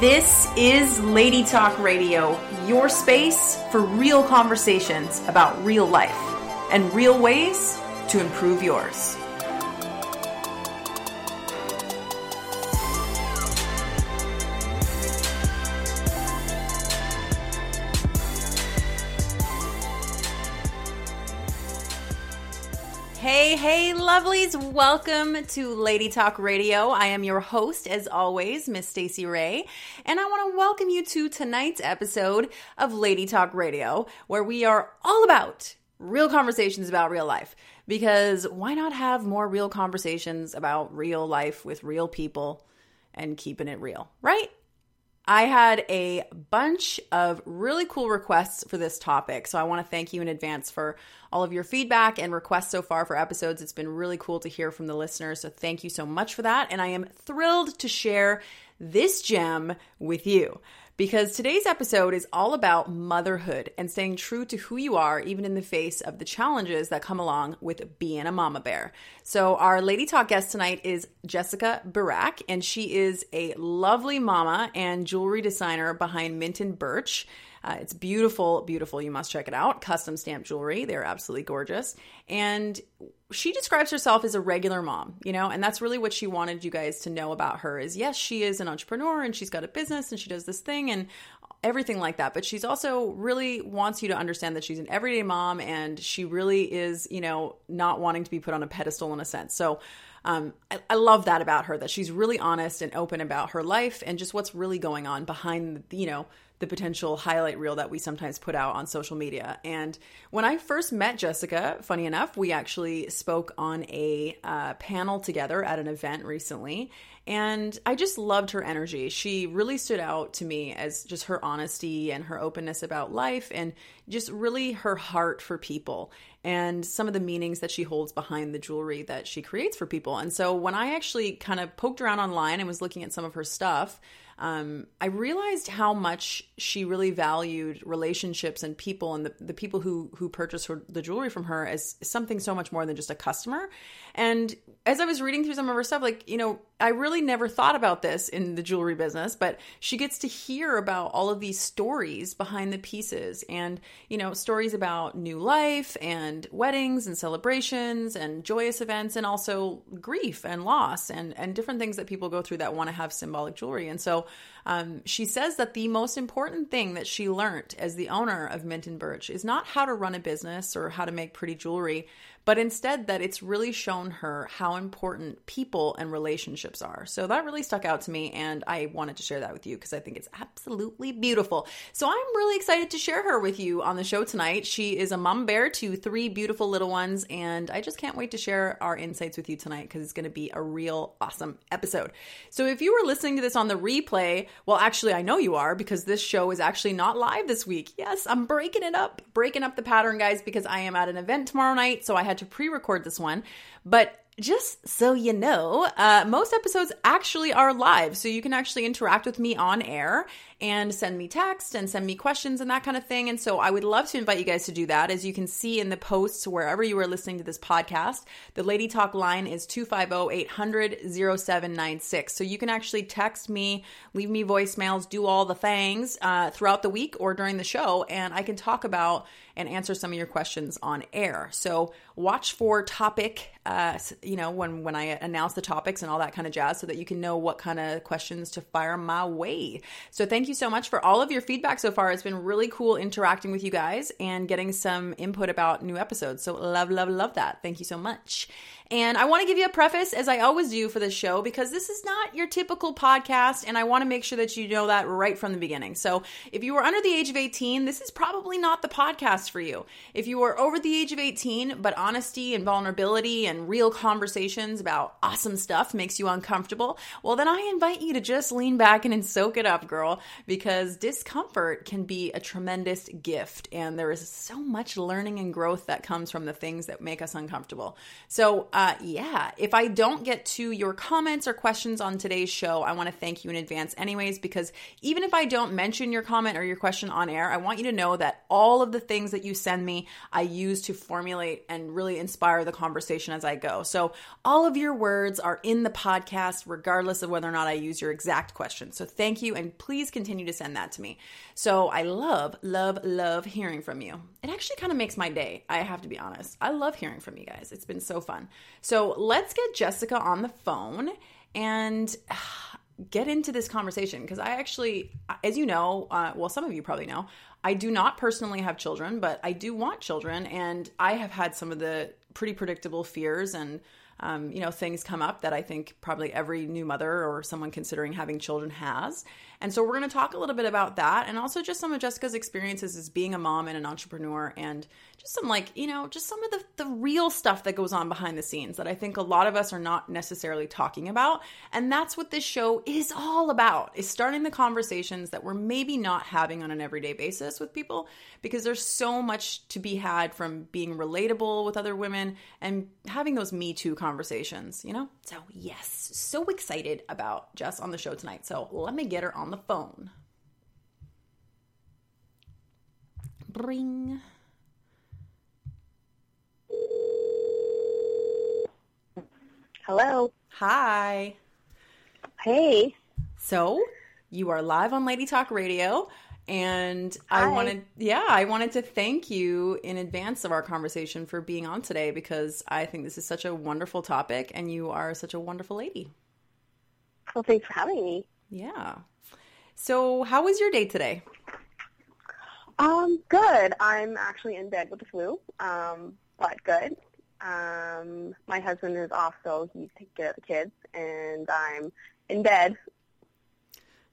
This is Lady Talk Radio, your space for real conversations about real life and real ways to improve yours. Lovelies. Welcome to Lady Talk Radio. I am your host, as always, Miss Stacy Ray, and I want to welcome you to tonight's episode of Lady Talk Radio, where we are all about real conversations about real life. Because why not have more real conversations about real life with real people and keeping it real, right? I had a bunch of really cool requests for this topic. So I want to thank you in advance for all of your feedback and requests so far for episodes. It's been really cool to hear from the listeners. So thank you so much for that. And I am thrilled to share this gem with you because today's episode is all about motherhood and staying true to who you are, even in the face of the challenges that come along with being a mama bear. So, our Lady Talk guest tonight is Jessica Barak, and she is a lovely mama and jewelry designer behind Mint and Birch. Uh, it's beautiful, beautiful. You must check it out. Custom stamped jewelry. They're absolutely gorgeous. And she describes herself as a regular mom, you know, and that's really what she wanted you guys to know about her is yes, she is an entrepreneur and she's got a business and she does this thing and everything like that. But she's also really wants you to understand that she's an everyday mom and she really is, you know, not wanting to be put on a pedestal in a sense. So um, I, I, love that about her that she's really honest and open about her life and just what's really going on behind, you know, the potential highlight reel that we sometimes put out on social media. And when I first met Jessica, funny enough, we actually spoke on a uh, panel together at an event recently. And I just loved her energy. She really stood out to me as just her honesty and her openness about life and just really her heart for people and some of the meanings that she holds behind the jewelry that she creates for people. And so when I actually kind of poked around online and was looking at some of her stuff, um, I realized how much she really valued relationships and people and the, the people who who purchased her, the jewelry from her as something so much more than just a customer. And as I was reading through some of her stuff, like, you know, I really never thought about this in the jewelry business, but she gets to hear about all of these stories behind the pieces and, you know, stories about new life and weddings and celebrations and joyous events and also grief and loss and, and different things that people go through that want to have symbolic jewelry. And so um, she says that the most important thing that she learned as the owner of Mint and Birch is not how to run a business or how to make pretty jewelry, but instead that it's really shown her how important people and relationships are. So that really stuck out to me, and I wanted to share that with you because I think it's absolutely beautiful. So I'm really excited to share her with you on the show tonight. She is a mom bear to three beautiful little ones, and I just can't wait to share our insights with you tonight because it's going to be a real awesome episode. So if you were listening to this on the replay, well, actually, I know you are because this show is actually not live this week. Yes, I'm breaking it up, breaking up the pattern, guys, because I am at an event tomorrow night, so I had had to pre record this one. But just so you know, uh, most episodes actually are live. So you can actually interact with me on air and send me text and send me questions and that kind of thing. And so I would love to invite you guys to do that. As you can see in the posts wherever you are listening to this podcast, the Lady Talk line is 250 800 0796. So you can actually text me, leave me voicemails, do all the things uh, throughout the week or during the show, and I can talk about and answer some of your questions on air. So watch for topic, uh, you know, when when I announce the topics and all that kind of jazz, so that you can know what kind of questions to fire my way. So thank you so much for all of your feedback so far. It's been really cool interacting with you guys and getting some input about new episodes. So love, love, love that. Thank you so much. And I want to give you a preface, as I always do for this show, because this is not your typical podcast, and I want to make sure that you know that right from the beginning. So if you are under the age of 18, this is probably not the podcast for you. If you are over the age of 18, but honesty and vulnerability and real conversations about awesome stuff makes you uncomfortable, well, then I invite you to just lean back and soak it up, girl, because discomfort can be a tremendous gift, and there is so much learning and growth that comes from the things that make us uncomfortable. So, uh, yeah, if I don't get to your comments or questions on today's show, I want to thank you in advance, anyways, because even if I don't mention your comment or your question on air, I want you to know that all of the things that you send me, I use to formulate and really inspire the conversation as I go. So all of your words are in the podcast, regardless of whether or not I use your exact question. So thank you, and please continue to send that to me. So I love, love, love hearing from you. It actually kind of makes my day, I have to be honest. I love hearing from you guys. It's been so fun. So let's get Jessica on the phone and get into this conversation because I actually, as you know, uh, well, some of you probably know, I do not personally have children, but I do want children, and I have had some of the pretty predictable fears and um, you know things come up that I think probably every new mother or someone considering having children has. And so we're going to talk a little bit about that and also just some of Jessica's experiences as being a mom and an entrepreneur and some like, you know, just some of the, the real stuff that goes on behind the scenes that I think a lot of us are not necessarily talking about. And that's what this show is all about, is starting the conversations that we're maybe not having on an everyday basis with people because there's so much to be had from being relatable with other women and having those Me Too conversations, you know? So, yes, so excited about Jess on the show tonight. So, let me get her on on the phone. Bring. Hello. Hi. Hey. So, you are live on Lady Talk Radio and Hi. I wanted yeah, I wanted to thank you in advance of our conversation for being on today because I think this is such a wonderful topic and you are such a wonderful lady. Well, thanks for having me. Yeah. So, how was your day today? Um, good. I'm actually in bed with the flu, um, but good. Um, my husband is off, so he's taking care of the kids, and I'm in bed.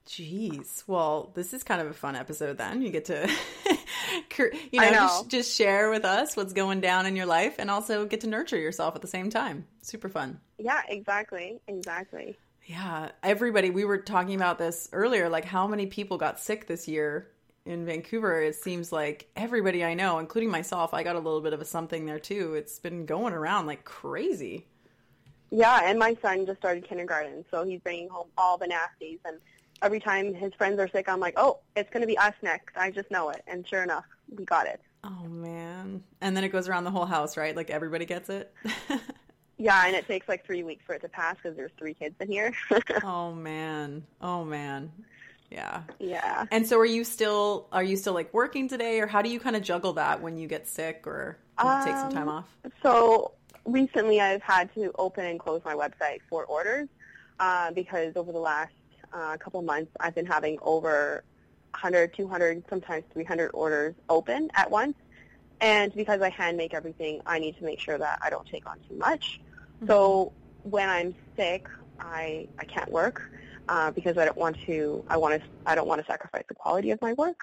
Jeez. Well, this is kind of a fun episode then. You get to, you know, know. Just, just share with us what's going down in your life and also get to nurture yourself at the same time. Super fun. Yeah, exactly. Exactly. Yeah, everybody. We were talking about this earlier. Like, how many people got sick this year in Vancouver? It seems like everybody I know, including myself, I got a little bit of a something there too. It's been going around like crazy. Yeah, and my son just started kindergarten, so he's bringing home all the nasties. And every time his friends are sick, I'm like, oh, it's going to be us next. I just know it. And sure enough, we got it. Oh man! And then it goes around the whole house, right? Like everybody gets it. Yeah, and it takes like three weeks for it to pass because there's three kids in here. oh man, oh man, yeah, yeah. And so, are you still are you still like working today, or how do you kind of juggle that when you get sick or um, take some time um, off? So recently, I've had to open and close my website for orders uh, because over the last uh, couple months, I've been having over 100, 200, sometimes 300 orders open at once. And because I hand make everything, I need to make sure that I don't take on too much. Mm-hmm. So when I'm sick, I I can't work uh, because I don't want to. I want to. I don't want to sacrifice the quality of my work.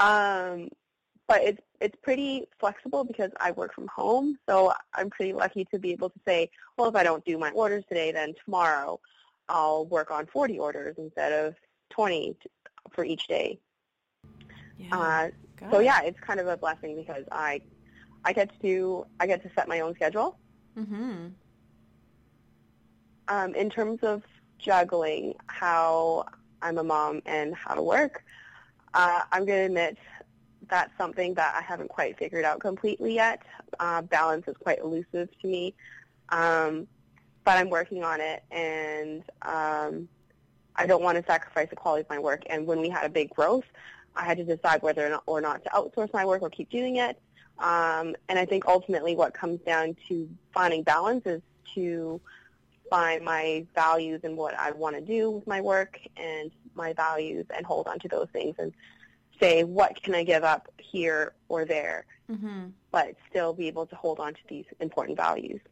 Um, but it's it's pretty flexible because I work from home, so I'm pretty lucky to be able to say, well, if I don't do my orders today, then tomorrow I'll work on 40 orders instead of 20 for each day. Yeah, uh, so yeah, it's kind of a blessing because I I get to I get to set my own schedule. Mm-hmm um, in terms of juggling how I'm a mom and how to work, uh, I'm going to admit that's something that I haven't quite figured out completely yet. Uh, balance is quite elusive to me, um, but I'm working on it, and um, I don't want to sacrifice the quality of my work. And when we had a big growth, I had to decide whether or not, or not to outsource my work or keep doing it. Um, and I think ultimately what comes down to finding balance is to find my values and what I want to do with my work and my values and hold on to those things and say what can I give up here or there, mm-hmm. but still be able to hold on to these important values.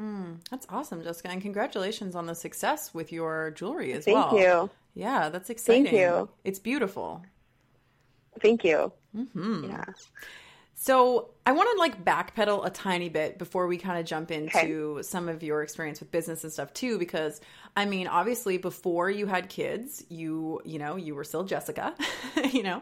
Mm, that's awesome, Jessica, and congratulations on the success with your jewelry as Thank well. Thank you. Yeah, that's exciting. Thank you. It's beautiful. Thank you. Mm-hmm. Yeah. So I want to like backpedal a tiny bit before we kind of jump into okay. some of your experience with business and stuff too, because I mean, obviously before you had kids, you, you know, you were still Jessica, you know,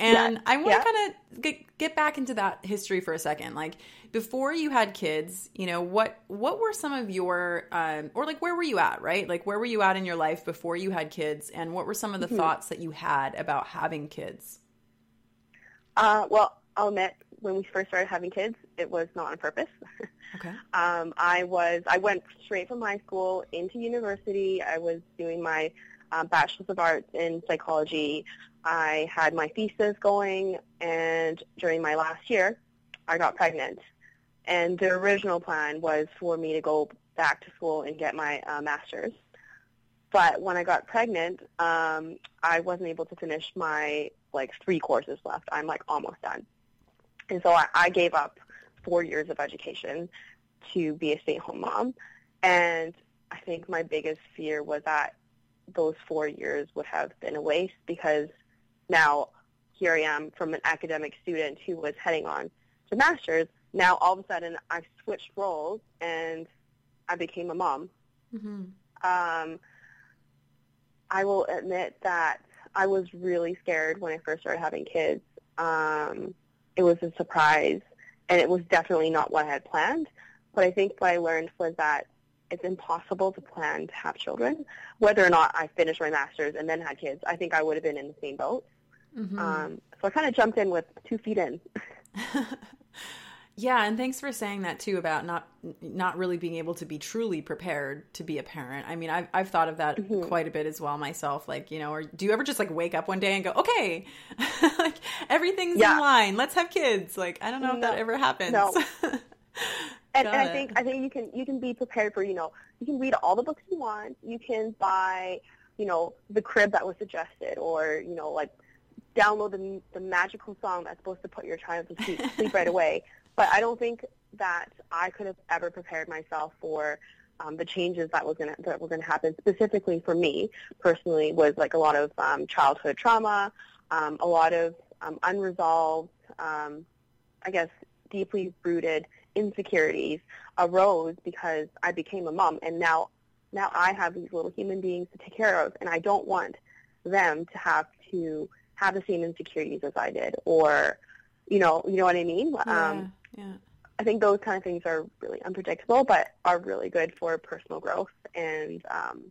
and yeah. I want to yeah. kind of get, get back into that history for a second. Like before you had kids, you know, what, what were some of your, um, or like, where were you at, right? Like where were you at in your life before you had kids and what were some of the mm-hmm. thoughts that you had about having kids? Uh, well, I'll admit when we first started having kids, it was not on purpose. Okay. um, I was I went straight from high school into university. I was doing my um, bachelor's of arts in psychology. I had my thesis going, and during my last year, I got pregnant. And the original plan was for me to go back to school and get my uh, master's. But when I got pregnant, um, I wasn't able to finish my like three courses left. I'm like almost done. And so I, I gave up four years of education to be a stay-at-home mom. And I think my biggest fear was that those four years would have been a waste because now here I am from an academic student who was heading on to master's. Now all of a sudden I've switched roles and I became a mom. Mm-hmm. Um, I will admit that I was really scared when I first started having kids. Um, it was a surprise, and it was definitely not what I had planned. But I think what I learned was that it's impossible to plan to have children. Whether or not I finished my master's and then had kids, I think I would have been in the same boat. Mm-hmm. Um, so I kind of jumped in with two feet in. Yeah, and thanks for saying that too about not not really being able to be truly prepared to be a parent. I mean, I've I've thought of that Mhm. quite a bit as well myself. Like, you know, or do you ever just like wake up one day and go, okay, like everything's Yeah. in line, let's have kids? Like, I don't know if that ever happens. No. And, and I think I think you can you can be prepared for you know you can read all the books you want. You can buy you know the crib that was suggested, or you know like download the the magical song that's supposed to put your child to sleep, sleep right away. But I don't think that I could have ever prepared myself for um, the changes that was gonna that were gonna happen. Specifically for me personally, was like a lot of um, childhood trauma, um, a lot of um, unresolved, um, I guess, deeply rooted insecurities arose because I became a mom, and now now I have these little human beings to take care of, and I don't want them to have to have the same insecurities as I did, or you know, you know what I mean. yeah, Um, yeah. I think those kind of things are really unpredictable, but are really good for personal growth. And um,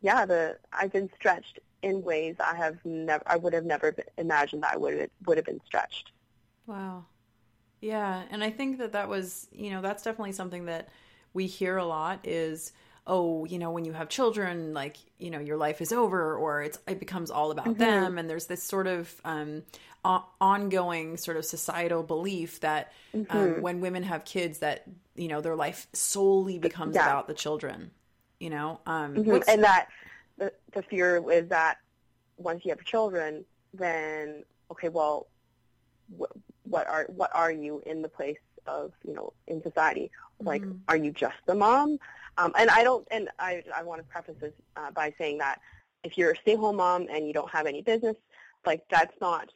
yeah, the I've been stretched in ways I have never, I would have never imagined that I would would have been stretched. Wow. Yeah, and I think that that was, you know, that's definitely something that we hear a lot is oh, you know, when you have children, like, you know, your life is over or it's it becomes all about Mhm. them and there's this sort of um o- ongoing sort of societal belief that um, Mhm. when women have kids that, you know, their life solely becomes Yeah. about the children, you know? Um Mhm. And that the, the fear is that once you have children, then okay, well, what, what are what are you in the place of you know in society? Like, Mhm. are you just the mom? Um, and I don't. And I I want to preface this uh, by saying that if you're a stay-at-home mom and you don't have any business, like that's not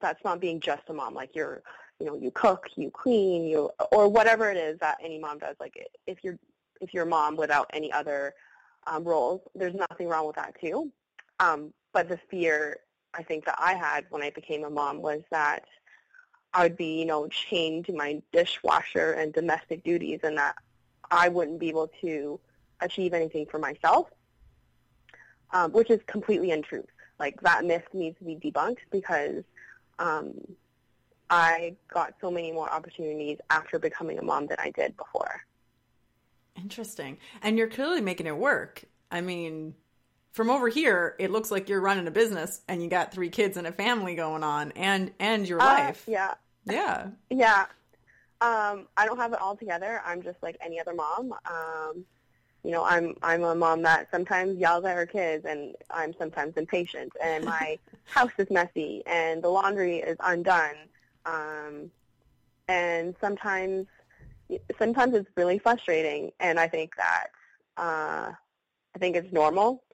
that's not being just a mom. Like you're you know you cook, you clean, you or whatever it is that any mom does. Like if you're if you're a mom without any other um, roles, there's nothing wrong with that too. Um, but the fear I think that I had when I became a mom was that I would be, you know, chained to my dishwasher and domestic duties and that I wouldn't be able to achieve anything for myself, um, which is completely untrue. Like that myth needs to be debunked because um, I got so many more opportunities after becoming a mom than I did before. Interesting. And you're clearly making it work. I mean, from over here, it looks like you're running a business and you got three kids and a family going on and and your Uh, life. yeah, Yeah. Yeah. Um, I don't have it all together. I'm just like any other mom. Um, you know, I'm I'm a mom that sometimes yells at her kids and I'm sometimes impatient and my house is messy and the laundry is undone. Um, and sometimes sometimes it's really frustrating and I think that uh, I think it's normal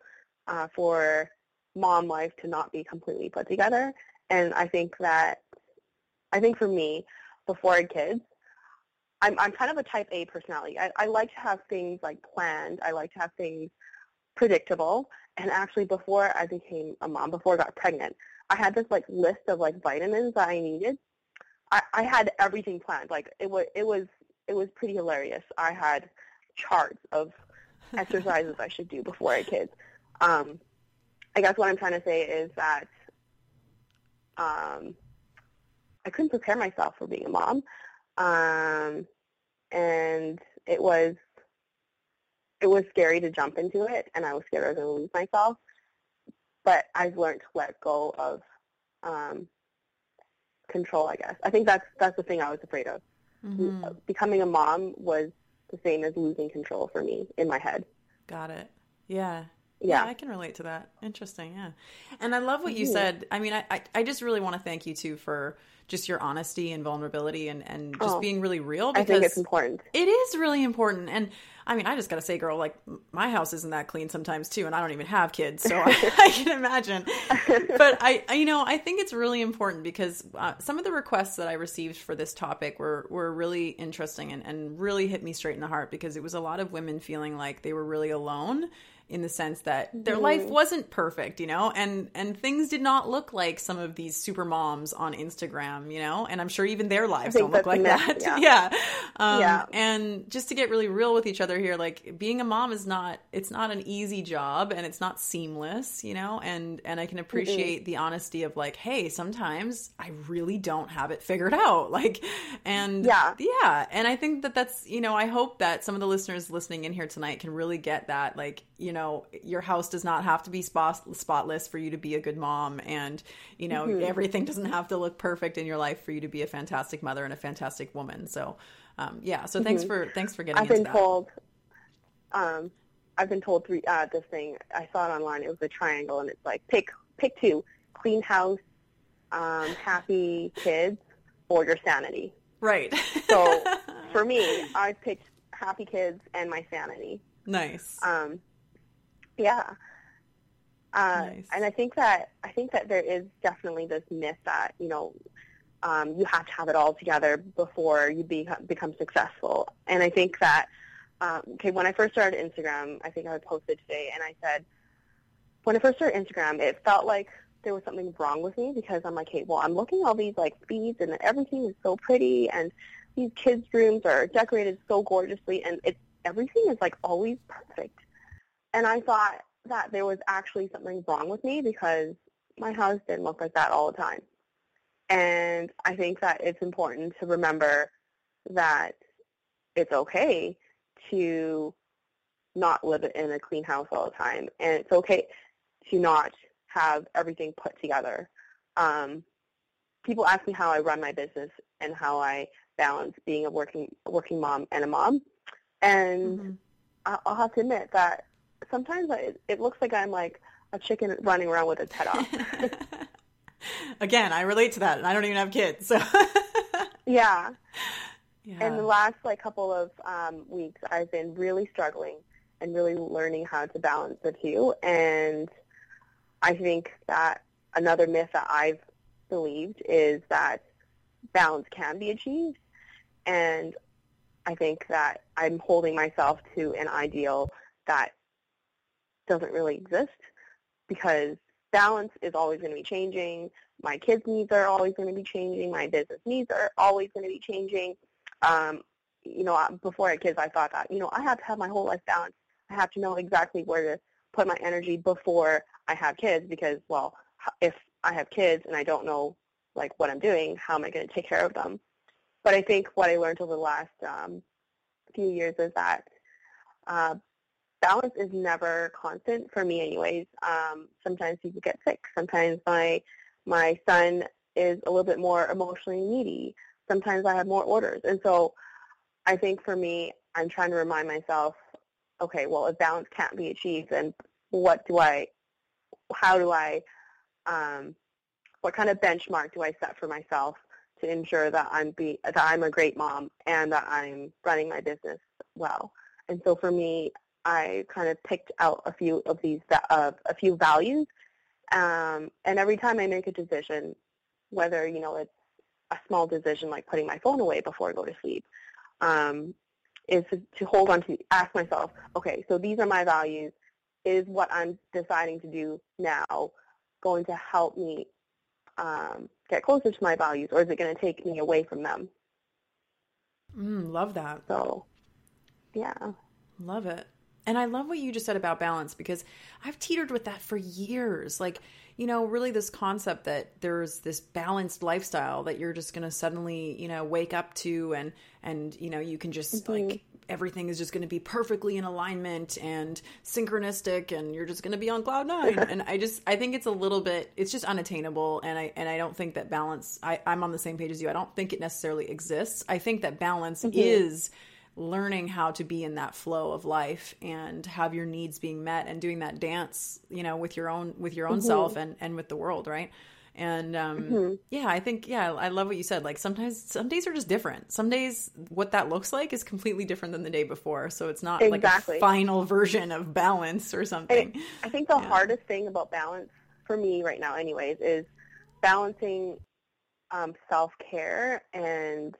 uh, for mom life to not be completely put together. And I think that I think for me, before I had kids, I'm I'm kind of a type A personality. I, I like to have things like planned. I like to have things predictable. And actually, before I became a mom, before I got pregnant, I had this like list of like vitamins that I needed. I, I had everything planned. Like it was it was it was pretty hilarious. I had charts of exercises I should do before I had kids. Um, I guess what I'm trying to say is that um, I couldn't prepare myself for being a mom, um, and it was it was scary to jump into it, and I was scared I was going to lose myself. But I've learned to let go of um, control. I guess I think that's that's the thing I was afraid of. Mm-hmm. Becoming a mom was the same as losing control for me in my head. Got it. Yeah. Yeah. yeah. I can relate to that. Interesting. Yeah. And I love what you said. I mean, I, I, just really want to thank you too for just your honesty and vulnerability and, and just oh, being really real because I think it's important. It is really important. And I mean, I just got to say, girl, like my house isn't that clean sometimes too, and I don't even have kids, so I, I, can imagine. But I, I, you know, I think it's really important because uh, some of the requests that I received for this topic were were really interesting and, and really hit me straight in the heart because it was a lot of women feeling like they were really alone in the sense that their mm-hmm. life wasn't perfect, you know, and and things did not look like some of these super moms on Instagram, you know, and I'm sure even their lives don't look like that. Yeah. yeah. Um, yeah. And just to get really real with each other here, like being a mom is not it's not an easy job and it's not seamless, you know, and and I can appreciate mm-hmm. the honesty of like, hey, sometimes I really don't have it figured out, like, and yeah, yeah, and I think that that's you know I hope that some of the listeners listening in here tonight can really get that, like, you know your house does not have to be spot- spotless for you to be a good mom. And you know mm-hmm. everything doesn't have to look perfect in your life for you to be a fantastic mother and a fantastic woman. So um, yeah. So thanks mm-hmm. for thanks for getting i've been that. told um, i've been told three uh, this thing. I saw it online. It was a triangle and it's like pick pick two clean house um, happy kids or your sanity. Right. So for me i picked happy kids and my sanity. Nice. Um, yeah. Uh, nice. And I think that I think that there is definitely this myth that you know um, you have to have it all together before you be, become successful. And I think that um, okay, when I first started Instagram, I think I posted today, and I said when I first started Instagram, it felt like there was something wrong with me because I'm like, hey, well, I'm looking at all these like feeds, and everything is so pretty, and these kids' rooms are decorated so gorgeously, and it's everything is like always perfect. And I thought that there was actually something wrong with me because my house didn't look like that all the time. And I think that it's important to remember that it's okay to not live in a clean house all the time. And it's okay to not have everything put together. Um, people ask me how I run my business and how I balance being a working working mom and a mom. And mm-hmm. I'll have to admit that sometimes I, it looks like I'm like a chicken running around with its head off. Again, I relate to that, and I don't even have kids. So yeah. yeah. And the last like couple of um, weeks, I've been really struggling and really learning how to balance the two. And I think that another myth that I've believed is that balance can be achieved. And I think that I'm holding myself to an ideal that doesn't really exist because balance is always going to be changing. My kids' needs are always going to be changing. My business needs are always going to be changing. Um, you know, before I had kids, I thought that, you know, I have to have my whole life balanced. I have to know exactly where to put my energy before I have kids because, well, if I have kids and I don't know, like, what I'm doing, how am I going to take care of them? But I think what I learned over the last um, few years is that uh, balance is never constant for me anyways. Um, sometimes people get sick. Sometimes my my son is a little bit more emotionally needy. Sometimes I have more orders. And so I think for me, I'm trying to remind myself, okay, well, if balance can't be achieved, then what do I, how do I, um, what kind of benchmark do I set for myself to ensure that I'm be that I'm a great mom and that I'm running my business well? And so for me, I kind of picked out a few of these, uh, a few values. Um, and every time I make a decision, whether, you know, it's a small decision like putting my phone away before I go to sleep, um, is to, hold on to, ask myself, okay, so these are my values. Is what I'm deciding to do now going to help me um, get closer to my values, or is it going to take me away from them? Mm, love that. So, yeah. Love it. And I love what you just said about balance because I've teetered with that for years. Like, you know, really this concept that there's this balanced lifestyle that you're just going to suddenly, you know, wake up to and and you know, you can just mm-hmm. like everything is just going to be perfectly in alignment and synchronistic and you're just going to be on cloud 9 and I just I think it's a little bit it's just unattainable and I and I don't think that balance I I'm on the same page as you. I don't think it necessarily exists. I think that balance mm-hmm. is learning how to be in that flow of life and have your needs being met and doing that dance you know with your own with your own mm-hmm. self and and with the world right and um mm-hmm. yeah i think yeah i love what you said like sometimes some days are just different some days what that looks like is completely different than the day before so it's not exactly. like a final version of balance or something it, i think the yeah. hardest thing about balance for me right now anyways is balancing um, self-care and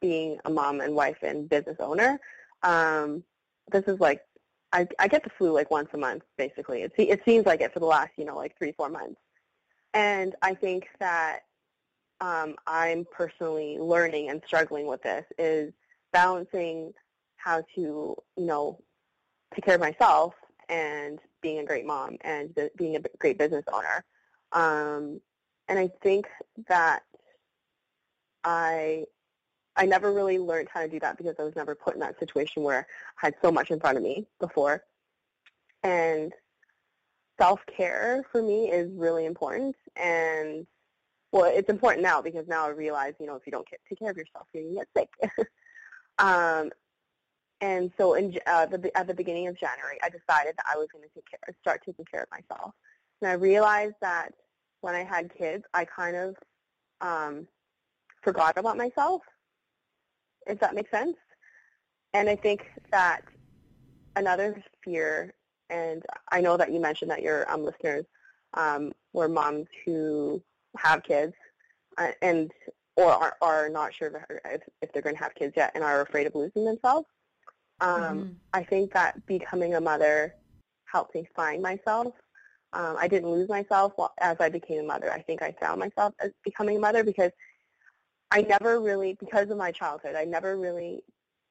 being a mom and wife and business owner, um, this is like I, I get the flu like once a month, basically. It, it seems like it for the last, you know, like three, four months. And I think that um, I'm personally learning and struggling with this is balancing how to, you know, take care of myself and being a great mom and being a great business owner. Um, and I think that I I never really learned how to do that because I was never put in that situation where I had so much in front of me before. And self-care for me is really important. And, well, it's important now because now I realize, you know, if you don't take care of yourself, you're going to get sick. um, and so in, uh, the, at the beginning of January, I decided that I was going to take care, start taking care of myself. And I realized that when I had kids, I kind of um, forgot about myself if that makes sense. And I think that another fear, and I know that you mentioned that your um, listeners um, were moms who have kids uh, and or are, are not sure if, if they're going to have kids yet and are afraid of losing themselves. Um, mm-hmm. I think that becoming a mother helped me find myself. Um, I didn't lose myself as I became a mother. I think I found myself as becoming a mother because I never really, because of my childhood, I never really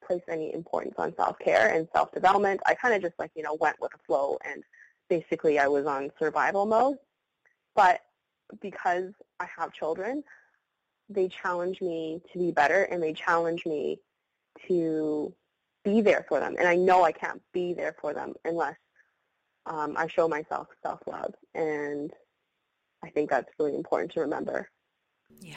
placed any importance on self-care and self-development. I kind of just like, you know, went with the flow and basically I was on survival mode. But because I have children, they challenge me to be better and they challenge me to be there for them. And I know I can't be there for them unless um, I show myself self-love. And I think that's really important to remember. Yeah.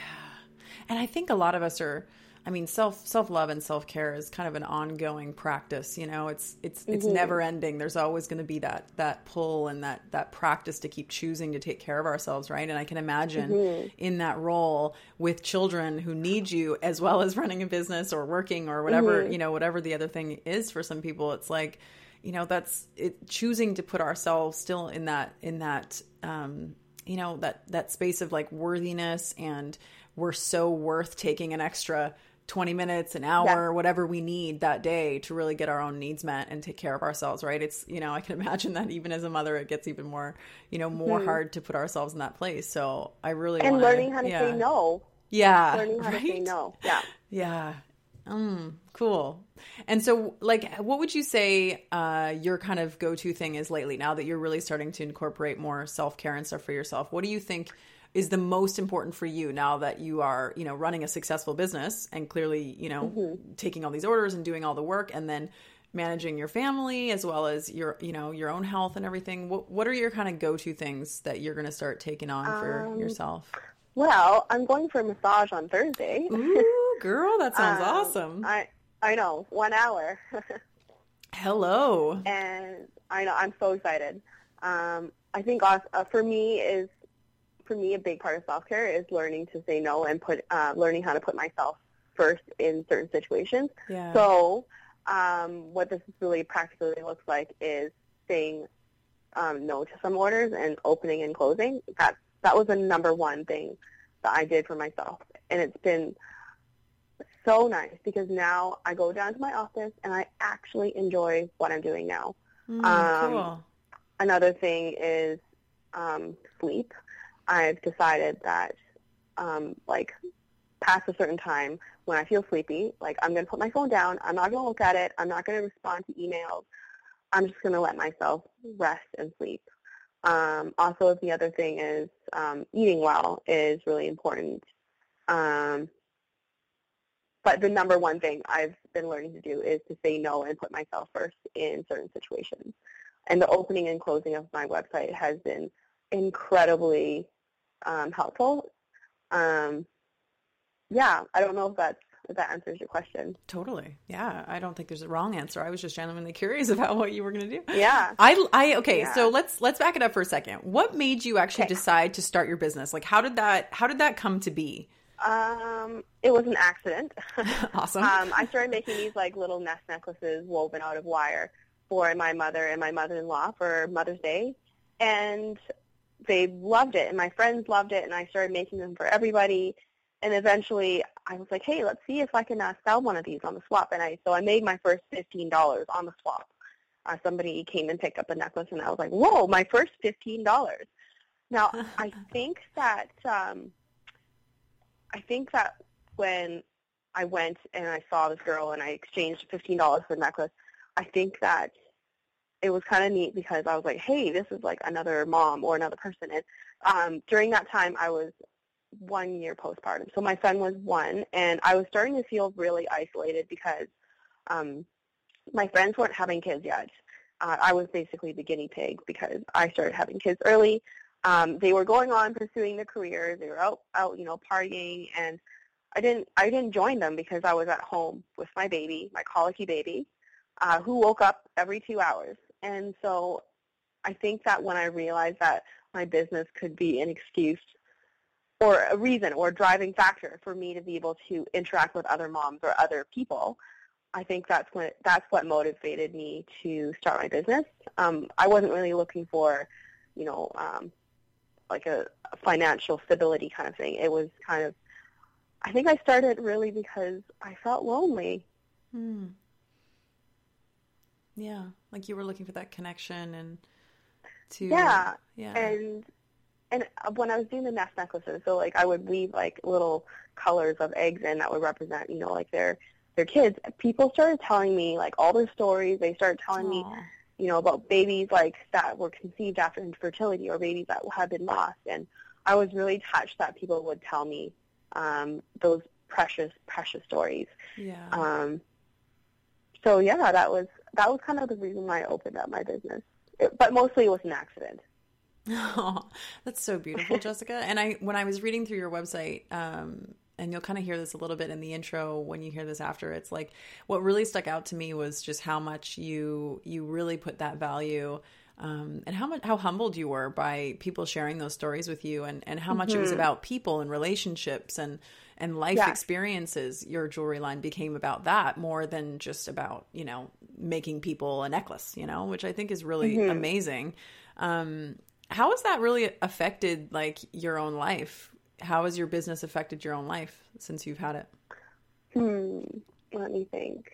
And I think a lot of us are I mean self self love and self care is kind of an ongoing practice. You know, it's it's mm-hmm. it's never ending. There's always going to be that that pull and that that practice to keep choosing to take care of ourselves, right? And I can imagine mm-hmm. in that role with children who need you as well as running a business or working or whatever mm-hmm. you know whatever the other thing is for some people. It's like you know that's it, choosing to put ourselves still in that in that um, you know that that space of like worthiness and we're so worth taking an extra 20 minutes, an hour, yeah. whatever we need that day to really get our own needs met and take care of ourselves, right? It's, you know, I can imagine that even as a mother, it gets even more, you know, more mm-hmm. hard to put ourselves in that place. So I really And wanna, learning how to yeah. say no. Yeah. Learning how right? to say no. Yeah. Yeah. Mm, cool. And so, like, what would you say uh, your kind of go-to thing is lately? Now that you're really starting to incorporate more self-care and stuff for yourself, what do you think is the most important for you now that you are, you know, running a successful business and clearly, you know, mm-hmm. taking all these orders and doing all the work and then managing your family as well as your, you know, your own health and everything. What what are your kind of go-to things that you're going to start taking on for um, yourself? Well, I'm going for a massage on Thursday. Ooh, girl, that sounds um, awesome. I I know, 1 hour. Hello. And I know I'm so excited. Um, I think uh, for me is for me, a big part of self-care is learning to say no and put uh, learning how to put myself first in certain situations. Yeah. So um, what this really practically looks like is saying um, no to some orders and opening and closing. That that was the number one thing that I did for myself, and it's been so nice because now I go down to my office and I actually enjoy what I'm doing now. Mm, um, cool. Another thing is um, sleep. I've decided that um, like past a certain time when I feel sleepy, like I'm going to put my phone down. I'm not going to look at it. I'm not going to respond to emails. I'm just going to let myself rest and sleep. Um, also, the other thing is um, eating well is really important. Um, but the number one thing I've been learning to do is to say no and put myself first in certain situations. And the opening and closing of my website has been incredibly um, helpful. Um, yeah, I don't know if that's if that answers your question. Totally. Yeah. I don't think there's a wrong answer. I was just genuinely curious about what you were going to do. Yeah. I, I, okay. Yeah. So let's, let's back it up for a second. What made you actually Okay. decide to start your business? Like, how did that, how did that come to be? Um, it was an accident. Awesome. um, I started making these like little nest necklaces woven out of wire for my mother and my mother-in-law for Mother's Day, and they loved it, and my friends loved it, and I started making them for everybody. And eventually, I was like, "Hey, let's see if I can uh, sell one of these on the swap." And I so I made my first fifteen dollars on the swap. Uh, somebody came and picked up a necklace, and I was like, "Whoa, my first fifteen dollars!" Now, I think that um, I think that when I went and I saw this girl and I exchanged fifteen dollars for the necklace, I think that it was kind of neat because I was like, hey, this is like another mom or another person. And um, during that time, I was one year postpartum, so my son was one, and I was starting to feel really isolated because um, my friends weren't having kids yet. Uh, I was basically the guinea pig because I started having kids early. Um, they were going on pursuing their careers. They were out, out, you know, partying, and I didn't, I didn't join them because I was at home with my baby, my colicky baby, uh, who woke up every two hours. And so, I think that when I realized that my business could be an excuse or a reason or a driving factor for me to be able to interact with other moms or other people, I think that's what that's what motivated me to start my business. Um, I wasn't really looking for, you know, um, like a, financial stability kind of thing. It was kind of, I think I started really because I felt lonely. Hmm. Yeah. Like you were looking for that connection and to, Yeah, yeah. and and when I was doing the nest necklaces, so like I would weave like little colors of eggs in that would represent, you know, like their their kids. People started telling me like all their stories. They started telling me you know, about babies like that were conceived after infertility or babies that had been lost. And I was really touched that people would tell me um, those precious, precious stories. yeah. Um, so yeah, that was that was kind of the reason why I opened up my business. It, but mostly it was an accident. Oh, that's so beautiful, Jessica. And I, when I was reading through your website, um, and you'll kind of hear this a little bit in the intro when you hear this after. It's like what really stuck out to me was just how much you you really put that value. Um, and how much how humbled you were by people sharing those stories with you, and, and how much it was about people and relationships and and life Yeah. experiences. Your jewelry line became about that more than just about you know making people a necklace, you know, which I think is really amazing. Um, how has that really affected like your own life? How has your business affected your own life since you've had it? Hmm. Let me think.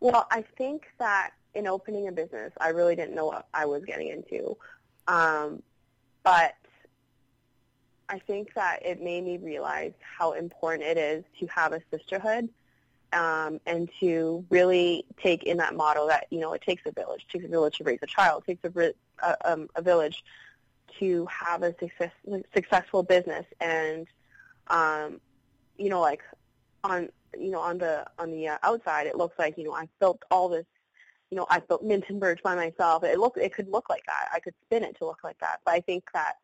Well, I think that in opening a business, I really didn't know what I was getting into. Um, but I think that it made me realize how important it is to have a sisterhood um, and to really take in that model that, you know, it takes a village. It takes a village to raise a child. It takes a, um, a village to have a success, successful business. And, um, you know, like on, you know, on the, on the uh, outside, it looks like, you know, I built all this you know, I built Mint and Birch by myself. It look it could look like that. I could spin it to look like that. But I think that,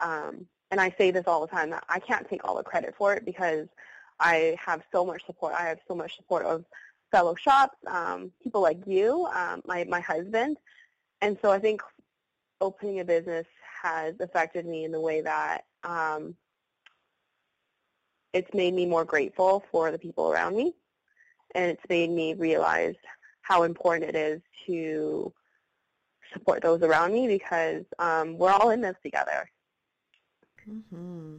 um, and I say this all the time, that I can't take all the credit for it because I have so much support. I have so much support of fellow shops, um, people like you, um, my my husband, and so I think opening a business has affected me in the way that um, it's made me more grateful for the people around me, and it's made me realize how important it is to support those around me because um, we're all in this together. Hmm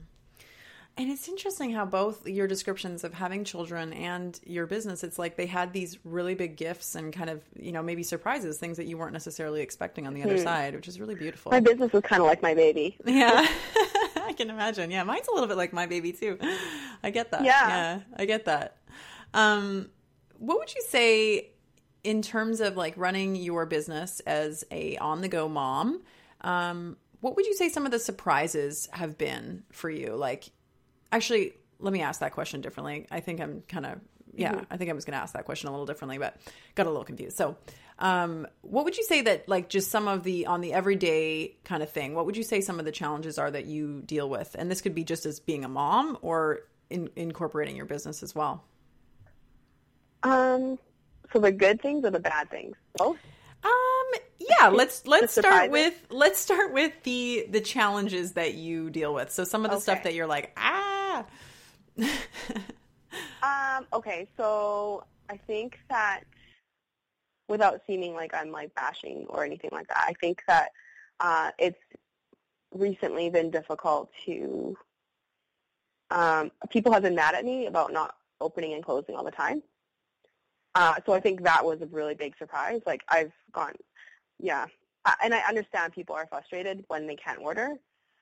And it's interesting how both your descriptions of having children and your business, it's like they had these really big gifts and kind of, you know, maybe surprises, things that you weren't necessarily expecting on the other Mhm. side, which is really beautiful. My business is kind of like my baby. Yeah, I can imagine. Yeah, mine's a little bit like my baby too. I get that. Yeah. I get that. Um, what would you say in terms of like running your business as a on the go mom? Um, what would you say some of the surprises have been for you? Like, actually, let me ask that question differently. I think I'm kind of yeah, mm-hmm. I think I was going to ask that question a little differently, but got a little confused. So, um, what would you say that like just some of the on the everyday kind of thing? What would you say some of the challenges are that you deal with? And this could be just as being a mom or in, incorporating your business as well. Um, so the good things or the bad things? Both. Um, yeah, let's let's start with let's start with the the challenges that you deal with. So some of the okay. stuff that you're like, ah. um, okay, so I think that without seeming like I'm like bashing or anything like that, I think that uh, it's recently been difficult to um, people have been mad at me about not opening and closing all the time. Uh, so I think that was a really big surprise. Like I've gone, yeah, and I understand people are frustrated when they can't order,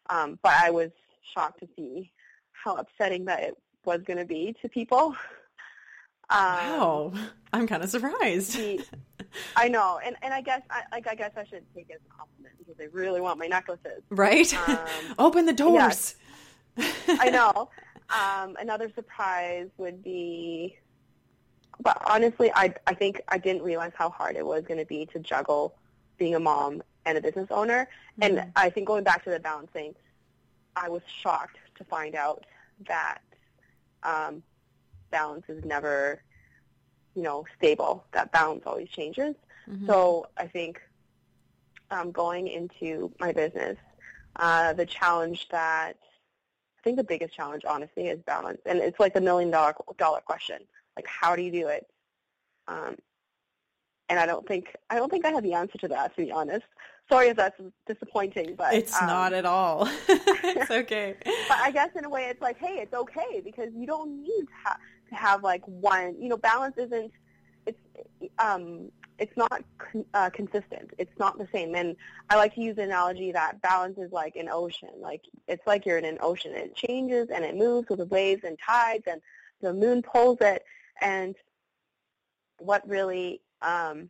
um, but I was shocked to see how upsetting that it was going to be to people. Um, wow, I'm kind of surprised. The, I know, and and I guess I like I guess I should take it as a compliment because they really want my necklaces. Right. Um, Open the doors. Yes. I know. Um, another surprise would be but honestly, I I think I didn't realize how hard it was going to be to juggle being a mom and a business owner. Mm-hmm. And I think going back to the balancing, I was shocked to find out that um, balance is never, you know, stable. That balance always changes. Mm-hmm. So I think um, going into my business, uh, the challenge that I think the biggest challenge, honestly, is balance, and it's like the million dollar dollar question. Like, how do you do it? Um, and I don't think I don't think I have the answer to that, to be honest. Sorry if that's disappointing, but it's um, not at all. it's okay. but I guess in a way, it's like, hey, it's okay because you don't need to, ha- to have like one. You know, balance isn't. It's um, it's not uh, consistent. It's not the same. And I like to use the analogy that balance is like an ocean. Like it's like you're in an ocean. It changes and it moves with the waves and tides, and the moon pulls it and what really um,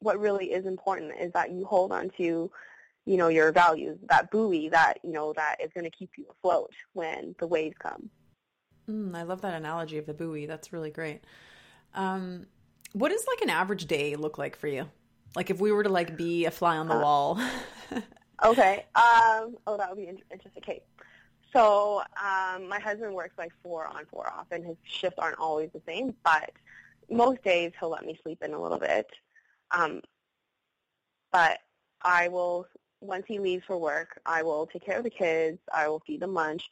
what really is important is that you hold on to you know your values that buoy that you know that is going to keep you afloat when the waves come. Mm, i love that analogy of the buoy. That's really great. Um, what does like an average day look like for you? Like if we were to like be a fly on the uh, wall. okay um, oh that would be interesting. Okay so um, my husband works like four on, four off, and his shifts aren't always the same. But most days he'll let me sleep in a little bit. Um, but I will, once he leaves for work, I will take care of the kids. I will feed them lunch,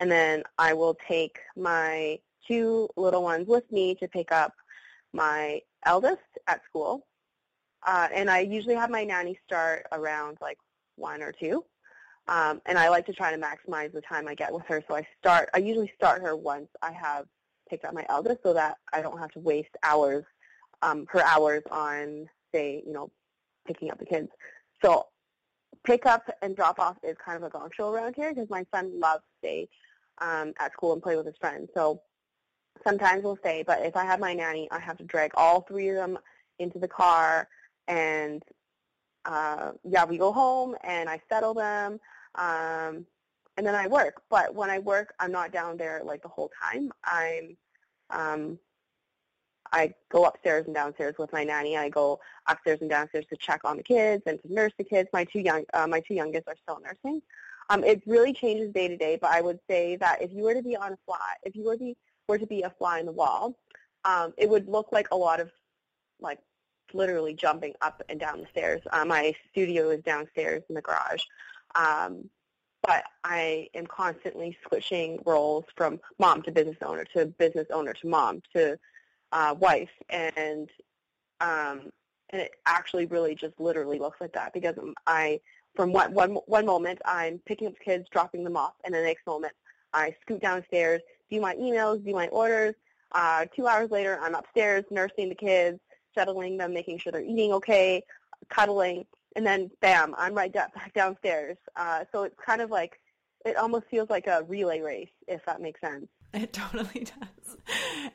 and then I will take my two little ones with me to pick up my eldest at school. Uh, and I usually have my nanny start around like one or two. Um, and I like to try to maximize the time I get with her. So I start, I usually start her once I have picked up my eldest so that I don't have to waste hours, um, her hours on, say, you know, picking up the kids. So pick up and drop off is kind of a gong show around here because my son loves to stay um, at school and play with his friends. So sometimes we'll stay, but if I have my nanny, I have to drag all three of them into the car and uh, yeah, we go home and I settle them, um, and then I work. But when I work, I'm not down there like the whole time. I'm um, I go upstairs and downstairs with my nanny. I go upstairs and downstairs to check on the kids and to nurse the kids. My two young, uh, my two youngest are still nursing. Um, it really changes day to day, but I would say that if you were to be on a fly, if you were to be, were to be a fly in the wall, um, it would look like a lot of like literally jumping up and down the stairs. Uh, my studio is downstairs in the garage. Um, but I am constantly switching roles from mom to business owner to business owner to mom to uh, wife, and um, and it actually really just literally looks like that because I from one one one moment I'm picking up kids, dropping them off, and the next moment I scoot downstairs, do my emails, do my orders. Uh, two hours later, I'm upstairs nursing the kids, settling them, making sure they're eating okay, cuddling, and then bam, I'm right back downstairs. Uh, so it's kind of like it almost feels like a relay race, if that makes sense. It totally does.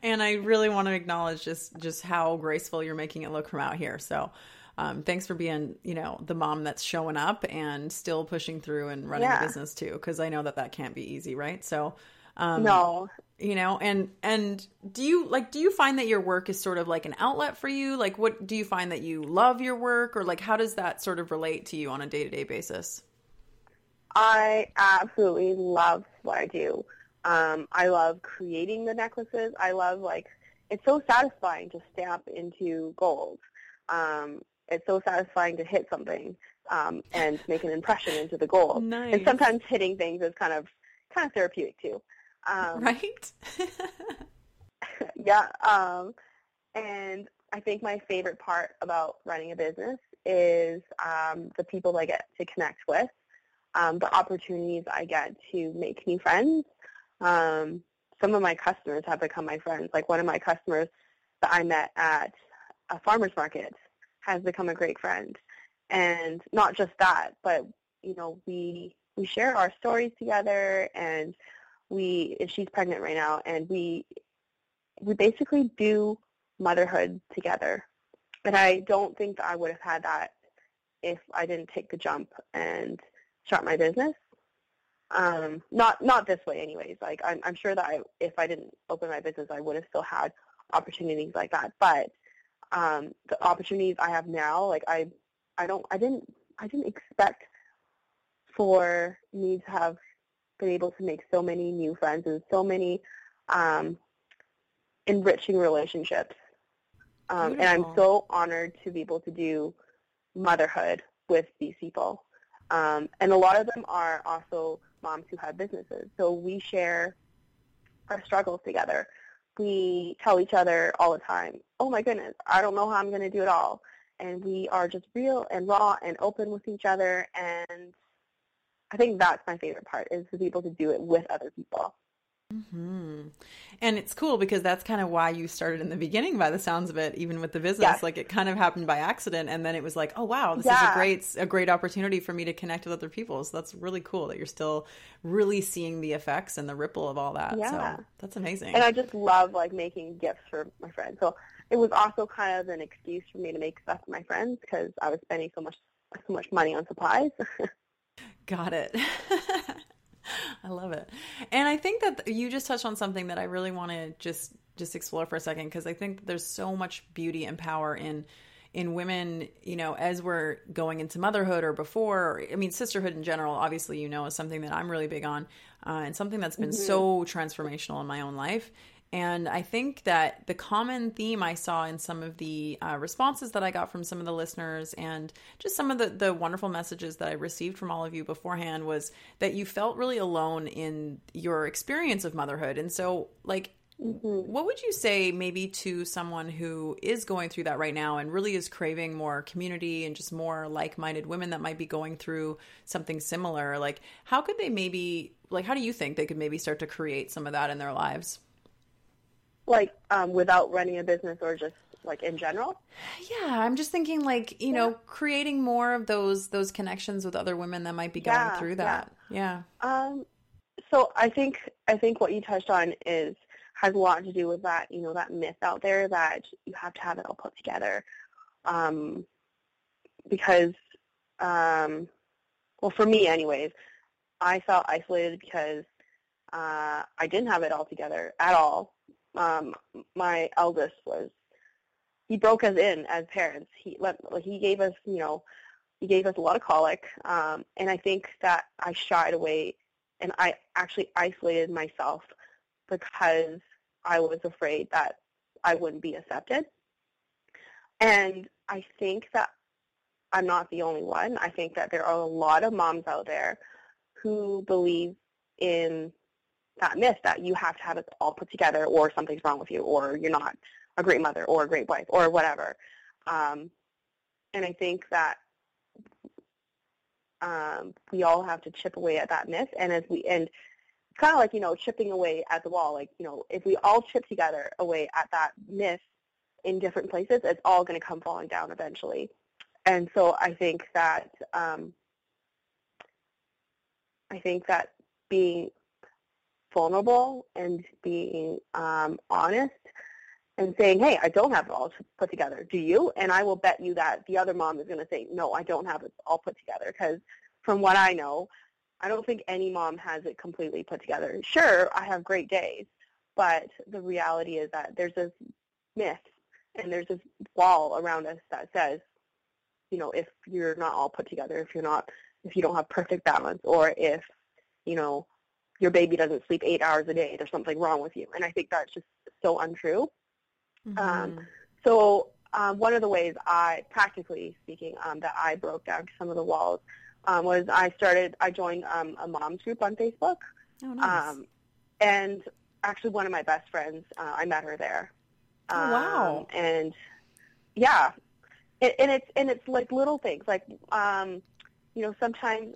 And I really want to acknowledge just just how graceful you're making it look from out here. So um, thanks for being, you know, the mom that's showing up and still pushing through and running Yeah. a business too, because I know that that can't be easy, right? So, um, No, you know, and and do you like do you find that your work is sort of like an outlet for you? Like, what do you find that you love your work, or like how does that sort of relate to you on a day to day basis? I absolutely love what I do. Um, I love creating the necklaces. I love like it's so satisfying to stamp into gold. Um, it's so satisfying to hit something um, and make an impression into the gold. Nice. And sometimes hitting things is kind of kind of therapeutic too. Um, Right? yeah. Um, and I think my favorite part about running a business is um, the people I get to connect with, um, the opportunities I get to make new friends. Um, some of my customers have become my friends. Like one of my customers that I met at a farmer's market has become a great friend. And not just that, but you know, we we share our stories together and we she's pregnant right now and we we basically do motherhood together. And I don't think that I would have had that if I didn't take the jump and start my business. Um, not not this way, anyways. Like I'm, I'm sure that I, if I didn't open my business, I would have still had opportunities like that. But um, the opportunities I have now, like I, I don't, I didn't, I didn't expect for me to have been able to make so many new friends and so many um, enriching relationships. Um, and I'm so honored to be able to do motherhood with these people. Um, and a lot of them are also moms who have businesses. So we share our struggles together. We tell each other all the time, oh my goodness, I don't know how I'm going to do it all. And we are just real and raw and open with each other. And I think that's my favorite part is to be able to do it with other people. hmm And it's cool because that's kind of why you started in the beginning, by the sounds of it, even with the business. Yes. Like it kind of happened by accident, and then it was like, oh wow, this is a great a great opportunity for me to connect with other people. So that's really cool that you're still really seeing the effects and the ripple of all that. Yeah. So that's amazing. And I just love like making gifts for my friends. So it was also kind of an excuse for me to make stuff for my friends because I was spending so much so much money on supplies. Got it. I love it. And I think that you just touched on something that I really want to just just explore for a second because I think there's so much beauty and power in in women, you know, as we're going into motherhood or before, or, I mean, sisterhood in general, obviously, you know, is something that I'm really big on uh, and something that's been so transformational in my own life. And I think that the common theme I saw in some of the uh, responses that I got from some of the listeners and just some of the, the wonderful messages that I received from all of you beforehand was that you felt really alone in your experience of motherhood. And so, like, what would you say maybe to someone who is going through that right now and really is craving more community and just more like-minded women that might be going through something similar? Like how could they maybe like how do you think they could maybe start to create some of that in their lives? Like um, without running a business or just like in general. Yeah, I'm just thinking like, you know, creating more of those those connections with other women that might be going Yeah, through that. Yeah. Um, so I think I think what you touched on is has a lot to do with that you know that myth out there that you have to have it all put together, um, because um, well for me anyways, I felt isolated because uh, I didn't have it all together at all. Um, my eldest was he broke us in as parents. He let he gave us you know he gave us a lot of colic, um, and I think that I shied away and I actually isolated myself because I was afraid that I wouldn't be accepted. And I think that I'm not the only one. I think that there are a lot of moms out there who believe in that myth that you have to have it all put together or something's wrong with you or you're not a great mother or a great wife or whatever. Um, and I think that um, we all have to chip away at that myth. And as we and kind of like you know chipping away at the wall. Like you know if we all chip together away at that myth in different places, it's all going to come falling down eventually. And so I think that um, I think that being vulnerable and being um, honest and saying, hey, I don't have it all put together. Do you? And I will bet you that the other mom is going to say, no, I don't have it all put together because from what I know, I don't think any mom has it completely put together. Sure, I have great days, but the reality is that there's this myth and there's this wall around us that says, you know, if you're not all put together, if you're not, if you don't have perfect balance, or if, you know, your baby doesn't sleep eight hours a day, there's something wrong with you. And I think that's just so untrue. Mm-hmm. Um, so um, one of the ways I, practically speaking, um, that I broke down some of the walls um, was I started, I joined um, a mom's group on Facebook. Oh, nice. Um, and actually one of my best friends, uh, I met her there. Oh, wow. Um, and yeah, and, and it's and it's like little things like um, you know sometimes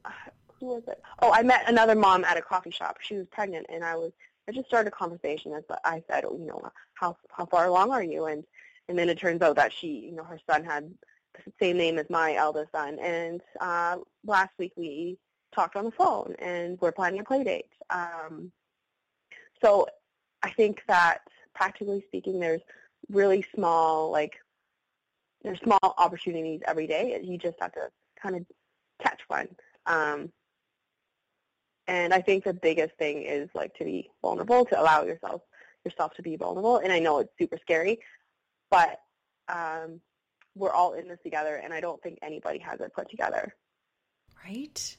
who was it? Oh, I met another mom at a coffee shop. She was pregnant, and I was I just started a conversation. As I said, oh, you know, how how far along are you? And and then it turns out that she, you know, her son had the same name as my eldest son. And uh, last week we talked on the phone, and we're planning a play date. Um, so I think that practically speaking, there's really small, like, there's small opportunities every day. You just have to kind of catch one. Um, and I think the biggest thing is like to be vulnerable, to allow yourself yourself to be vulnerable. And I know it's super scary, but um, we're all in this together, and I don't think anybody has it put together. Right.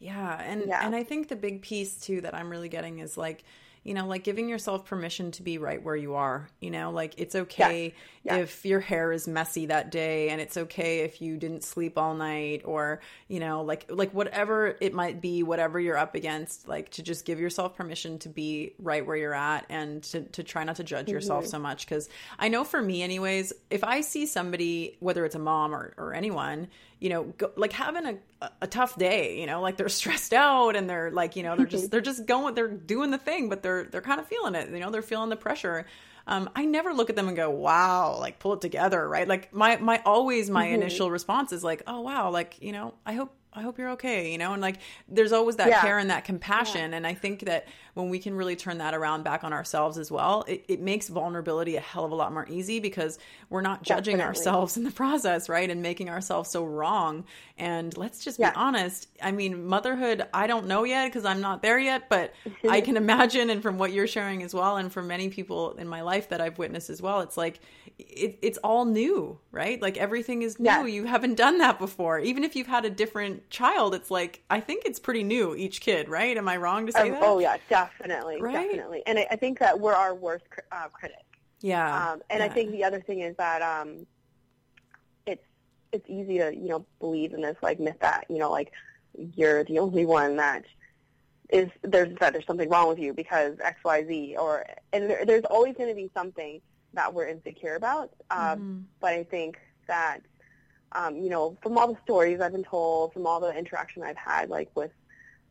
Yeah, and yeah. and I think the big piece too that I'm really getting is like you know, like giving yourself permission to be right where you are. You know, like it's okay yeah. Yeah. if your hair is messy that day and it's okay if you didn't sleep all night or, you know, like like whatever it might be, whatever you're up against, like to just give yourself permission to be right where you're at and to to try not to judge mm-hmm. yourself so much cuz I know for me anyways, if I see somebody whether it's a mom or or anyone you know, go, like having a, a tough day, you know, like they're stressed out and they're like, you know, they're just, they're just going, they're doing the thing, but they're, they're kind of feeling it, you know, they're feeling the pressure. Um, I never look at them and go, wow, like pull it together, right? Like my, my, always my mm-hmm. initial response is like, oh, wow, like, you know, I hope, I hope you're okay, you know, and like there's always that yeah. care and that compassion. Yeah. And I think that when we can really turn that around back on ourselves as well, it, it makes vulnerability a hell of a lot more easy because we're not judging Definitely. ourselves in the process, right? And making ourselves so wrong. And let's just yeah. be honest. I mean, motherhood, I don't know yet because I'm not there yet, but I can imagine, and from what you're sharing as well, and from many people in my life that I've witnessed as well, it's like it, it's all new, right? Like everything is new. You haven't done that before. Even if you've had a different child, it's like I think it's pretty new each kid, right? Am I wrong to say um, that? Oh yeah, definitely, right? definitely. And I, I think that we're our worst uh, critic. Yeah. Um, and yeah. I think the other thing is that um, it's it's easy to you know believe in this like myth that you know like you're the only one that is there's that there's something wrong with you because X Y Z or and there, there's always going to be something that we're insecure about. Um, mm-hmm. But I think that um, you know, from all the stories I've been told, from all the interaction I've had, like with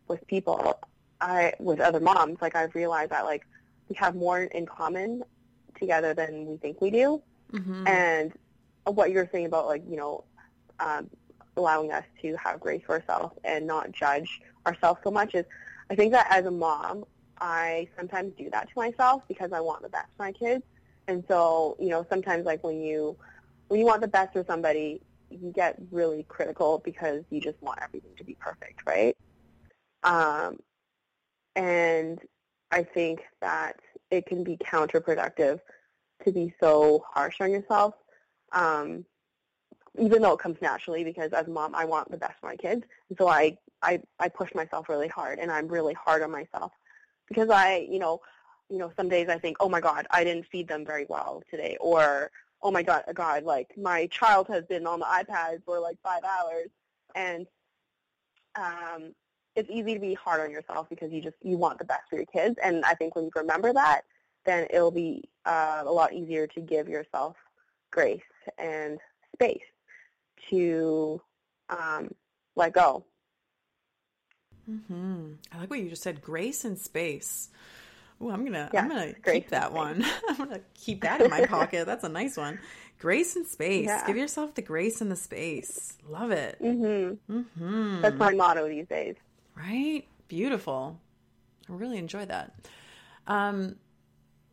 with people, I with other moms, like I've realized that like we have more in common together than we think we do. Mm-hmm. And what you're saying about like you know, um, allowing us to have grace for ourselves and not judge ourselves so much is, I think that as a mom, I sometimes do that to myself because I want the best for my kids. And so, you know, sometimes like when you when you want the best for somebody, you get really critical because you just want everything to be perfect, right? Um, and I think that it can be counterproductive to be so harsh on yourself, um, even though it comes naturally because as a mom, I want the best for my kids. And so I, I, I push myself really hard and I'm really hard on myself because I, you know, you know, some days I think, oh my God, I didn't feed them very well today or oh my god, god, like my child has been on the iPad for like five hours, and um, it's easy to be hard on yourself because you just you want the best for your kids, and I think when you remember that, then it'll be uh, a lot easier to give yourself grace and space to um, let go. Mm-hmm. I like what you just said, grace and space. Oh, I'm gonna yeah, I'm gonna keep that one. I'm gonna keep that in my pocket. That's a nice one. Grace and space. Yeah. Give yourself the grace and the space. Love it. Mm-hmm. Mm-hmm. That's my motto these days. Right? Beautiful. I really enjoy that. Um,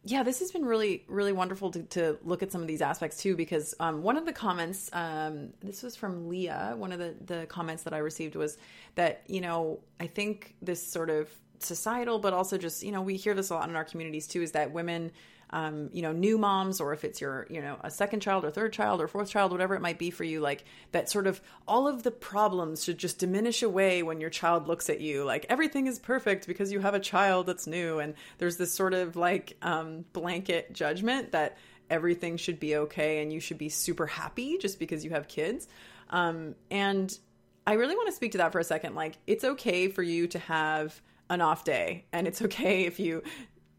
yeah, this has been really, really wonderful to, to look at some of these aspects too, because um, one of the comments, um, this was from Leah, one of the, the comments that I received was that, you know, I think this sort of societal, but also just, you know, we hear this a lot in our communities too, is that women um, you know, new moms, or if it's your, you know, a second child or third child or fourth child, whatever it might be for you, like that sort of all of the problems should just diminish away when your child looks at you. Like everything is perfect because you have a child that's new. And there's this sort of like um, blanket judgment that everything should be okay and you should be super happy just because you have kids. Um, and I really want to speak to that for a second. Like, it's okay for you to have an off day, and it's okay if you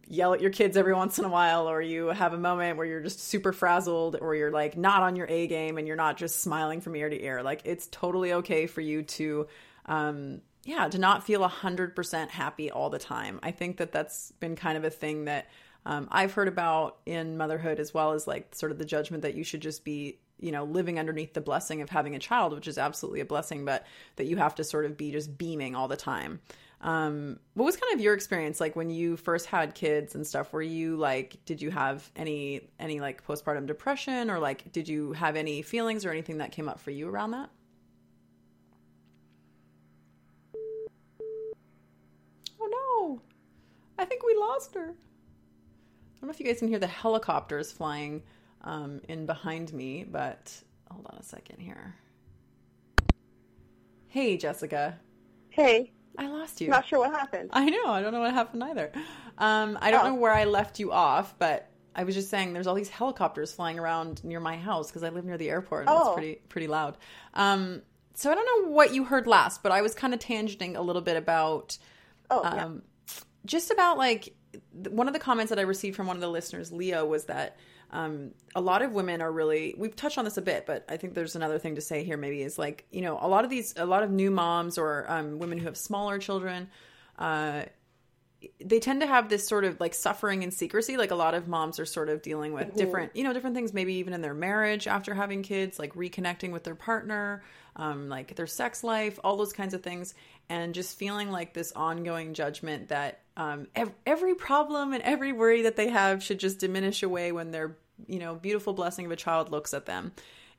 yell at your kids every once in a while or you have a moment where you're just super frazzled or you're like not on your A game and you're not just smiling from ear to ear. Like it's totally okay for you to um yeah, to not feel 100% happy all the time. I think that that's been kind of a thing that um, I've heard about in motherhood as well as like sort of the judgment that you should just be you know living underneath the blessing of having a child which is absolutely a blessing but that you have to sort of be just beaming all the time um, what was kind of your experience like when you first had kids and stuff? Were you like, did you have any any like postpartum depression or like did you have any feelings or anything that came up for you around that? Oh no, I think we lost her. I don't know if you guys can hear the helicopters flying um, in behind me, but hold on a second here. Hey, Jessica. Hey. I lost you. Not sure what happened. I know. I don't know what happened either. Um, I don't oh. know where I left you off, but I was just saying there's all these helicopters flying around near my house because I live near the airport and oh. it's pretty pretty loud. Um, so I don't know what you heard last, but I was kind of tangenting a little bit about, oh, um, yeah. just about like one of the comments that I received from one of the listeners, Leo, was that um, a lot of women are really we've touched on this a bit but i think there's another thing to say here maybe is like you know a lot of these a lot of new moms or um, women who have smaller children uh, they tend to have this sort of like suffering in secrecy like a lot of moms are sort of dealing with mm-hmm. different you know different things maybe even in their marriage after having kids like reconnecting with their partner um, like their sex life all those kinds of things and just feeling like this ongoing judgment that um, ev- every problem and every worry that they have should just diminish away when their you know beautiful blessing of a child looks at them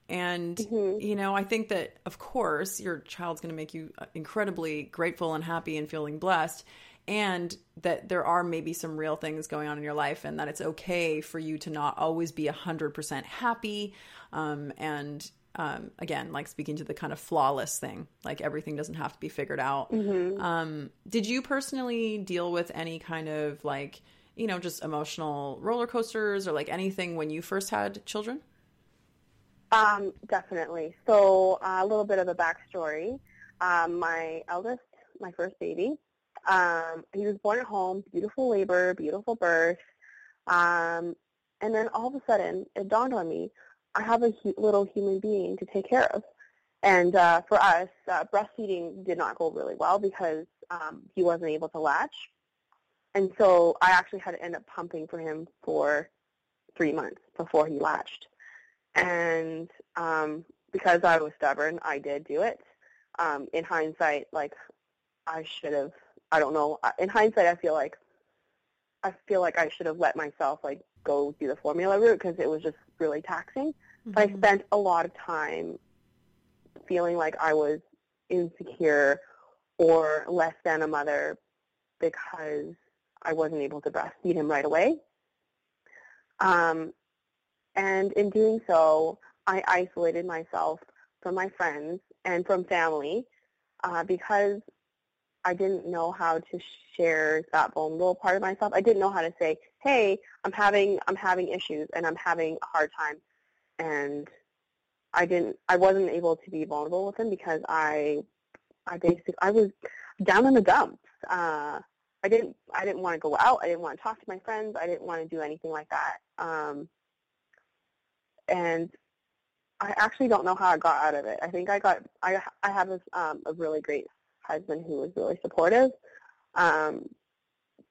and mm-hmm. you know i think that of course your child's going to make you uh, incredibly grateful and happy and feeling blessed and that there are maybe some real things going on in your life and that it's okay for you to not always be 100% happy um, and um, again, like speaking to the kind of flawless thing, like everything doesn't have to be figured out. Mm-hmm. Um, did you personally deal with any kind of like, you know, just emotional roller coasters or like anything when you first had children? Um, definitely. So uh, a little bit of a backstory. Um, my eldest, my first baby, um, he was born at home, beautiful labor, beautiful birth. Um, and then all of a sudden, it dawned on me, I have a hu- little human being to take care of. And uh, for us, uh, breastfeeding did not go really well because um, he wasn't able to latch. And so I actually had to end up pumping for him for three months before he latched. And um, because I was stubborn, I did do it. Um, in hindsight, like I should have. I don't know. In hindsight, I feel like I feel like I should have let myself like go do the formula route because it was just really taxing. Mm-hmm. But I spent a lot of time feeling like I was insecure or less than a mother because I wasn't able to breastfeed him right away. Um, and in doing so, I isolated myself from my friends and from family uh, because I didn't know how to share that vulnerable part of myself. I didn't know how to say, "Hey, I'm having I'm having issues and I'm having a hard time," and I didn't I wasn't able to be vulnerable with him because I I basically I was down in the dumps. Uh, I didn't I didn't want to go out. I didn't want to talk to my friends. I didn't want to do anything like that. Um, and I actually don't know how I got out of it. I think I got I I have a, um, a really great husband who was really supportive. Um,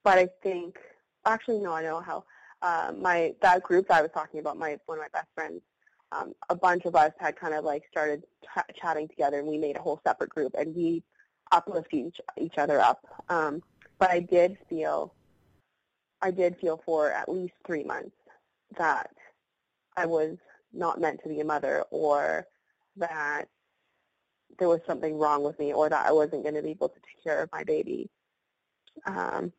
but I think, actually, no, I know how. Uh, my that group that I was talking about, my one of my best friends, um, a bunch of us had kind of like started ch- chatting together, and we made a whole separate group, and we uplift each each other up. Um, but I did feel I did feel for at least three months that I was not meant to be a mother or that there was something wrong with me or that I wasn't going to be able to take care of my baby. Um,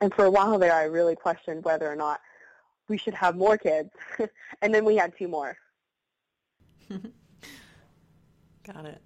and for a while there, I really questioned whether or not we should have more kids. and then we had two more. Got it.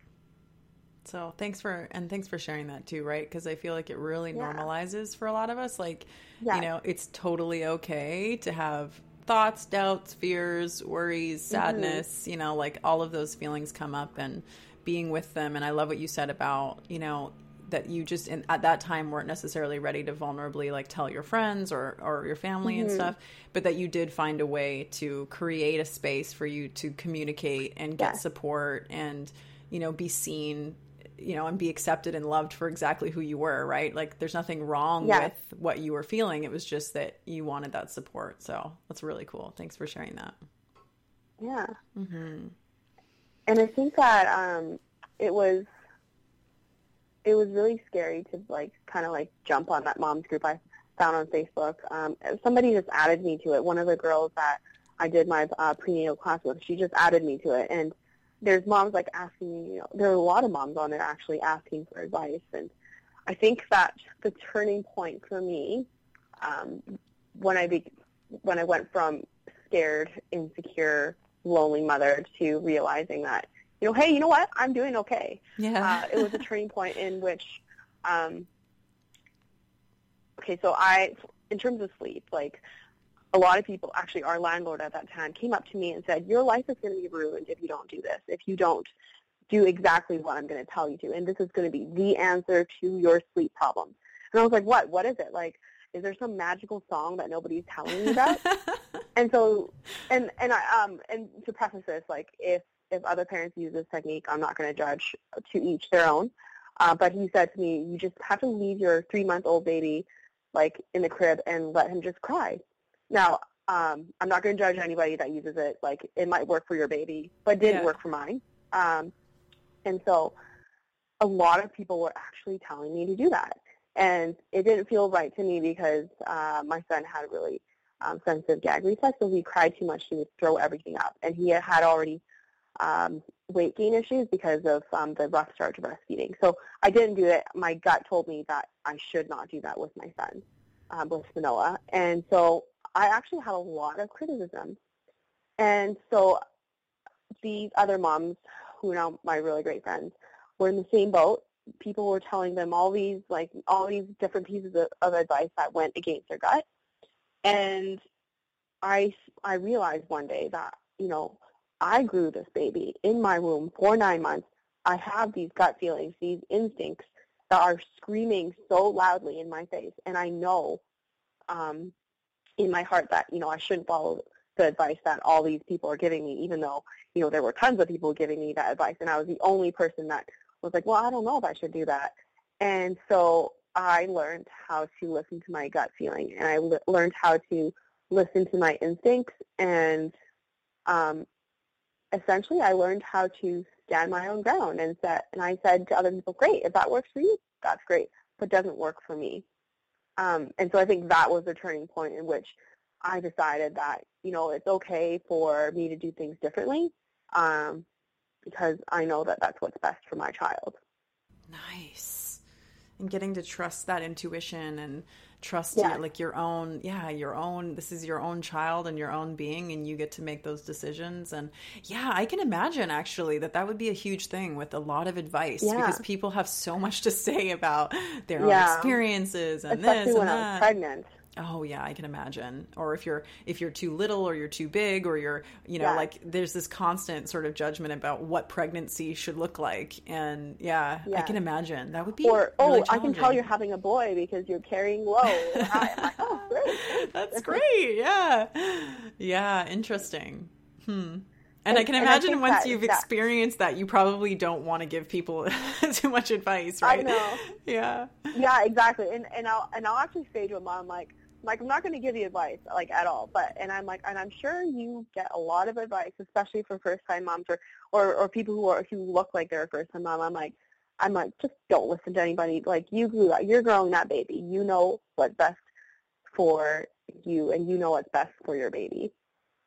So thanks for and thanks for sharing that too, right? Because I feel like it really yeah. normalizes for a lot of us. Like, yes. you know, it's totally okay to have thoughts, doubts, fears, worries, sadness. Mm-hmm. You know, like all of those feelings come up and being with them. And I love what you said about you know that you just in, at that time weren't necessarily ready to vulnerably like tell your friends or or your family mm-hmm. and stuff but that you did find a way to create a space for you to communicate and get support and you know be seen you know, and be accepted and loved for exactly who you were, right? Like there's nothing wrong with what you were feeling. It was just that you wanted that support. So that's really cool. Thanks for sharing that. Yeah. Mm-hmm. And I think that um, it was it was really scary to like kind of like jump on that mom's group I found on Facebook. Um, somebody just added me to it. One of the girls that I did my uh, prenatal class with, she just added me to it, and there's moms like asking me, you know, there are a lot of moms on there actually asking for advice. And I think that the turning point for me, um, when I be, when I went from scared, insecure, lonely mother to realizing that, you know, hey, you know what, I'm doing okay. Yeah. Uh, it was a turning point in which, um, okay, so I, in terms of sleep, like a lot of people, actually our landlord at that time, came up to me and said, your life is going to be ruined if you don't do this, if you don't do exactly what I'm going to tell you to. And this is going to be the answer to your sleep problems. And I was like, what? What is it? Like, is there some magical song that nobody's telling me about? and so, and, and I, um, and to preface this, like, if, if other parents use this technique, I'm not going to judge to each their own. Uh, but he said to me, you just have to leave your three-month-old baby, like, in the crib and let him just cry now, um, I'm not going to judge anybody that uses it. Like, it might work for your baby, but it didn't yeah. work for mine. Um, and so a lot of people were actually telling me to do that. And it didn't feel right to me because uh, my son had a really um, sensitive gag reflex. So if he cried too much, he would throw everything up. And he had already um, weight gain issues because of um, the rough start to breastfeeding. So I didn't do it. My gut told me that I should not do that with my son, um, with Manoa. And so I actually had a lot of criticism. And so these other moms, who are now my really great friends, were in the same boat. People were telling them all these like all these different pieces of, of advice that went against their gut. And I I realized one day that, you know, I grew this baby in my womb for nine months. I have these gut feelings, these instincts that are screaming so loudly in my face, and I know um, in my heart that, you know, I shouldn't follow the advice that all these people are giving me, even though, you know, there were tons of people giving me that advice. And I was the only person that was like, well, I don't know if I should do that. And so I learned how to listen to my gut feeling and I le- learned how to listen to my instincts and um, essentially I learned how to stand my own ground and set, and I said to other people, great, if that works for you, that's great, but doesn't work for me. Um, and so I think that was the turning point in which I decided that, you know, it's okay for me to do things differently um, because I know that that's what's best for my child. Nice. And getting to trust that intuition and trust yeah. your, like your own yeah your own this is your own child and your own being and you get to make those decisions and yeah i can imagine actually that that would be a huge thing with a lot of advice yeah. because people have so much to say about their yeah. own experiences and Especially this and when that. I was pregnant Oh yeah, I can imagine. Or if you're if you're too little or you're too big or you're you know yeah. like there's this constant sort of judgment about what pregnancy should look like, and yeah, yeah. I can imagine that would be. Or really oh, I can tell you're having a boy because you're carrying low. like, oh, great. That's great. Yeah, yeah, interesting. Hmm. And, and, I can imagine I once that, you've that, experienced that, you probably don't want to give people too much advice, right? I know. Yeah. Yeah, exactly. And and I'll and I'll actually say to a mom like, like I'm not going to give you advice like at all, but and I'm like and I'm sure you get a lot of advice, especially for first time moms or, or or people who are who look like they're a first time mom. I'm like I'm like just don't listen to anybody. Like you grew up, you're growing that baby. You know what's best for you and you know what's best for your baby.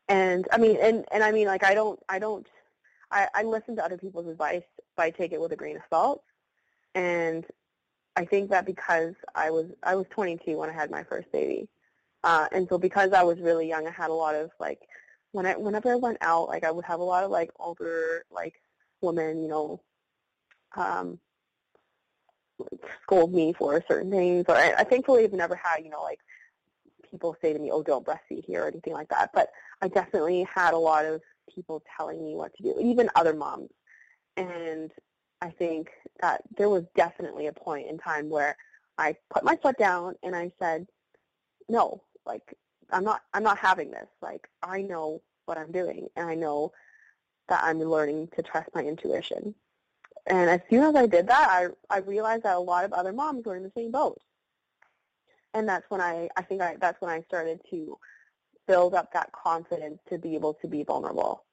And I mean, and, and I mean, like, I don't, I don't, I, I listen to other people's advice, but I take it with a grain of salt. And I think that because I was, I was 22 when I had my first baby. Uh, and so because I was really young, I had a lot of like, when I, whenever I went out, like I would have a lot of like older, like women, you know, um, scold me for certain things. Or I, I thankfully have never had, you know, like people say to me, "Oh, don't breastfeed here" or anything like that. But I definitely had a lot of people telling me what to do, even other moms. And I think that there was definitely a point in time where I put my foot down and I said, "No, like I'm not I'm not having this. Like I know what I'm doing and I know that I'm learning to trust my intuition." And as soon as I did that, I I realized that a lot of other moms were in the same boat and that's when I, I think I, that's when I started to build up that confidence to be able to be vulnerable.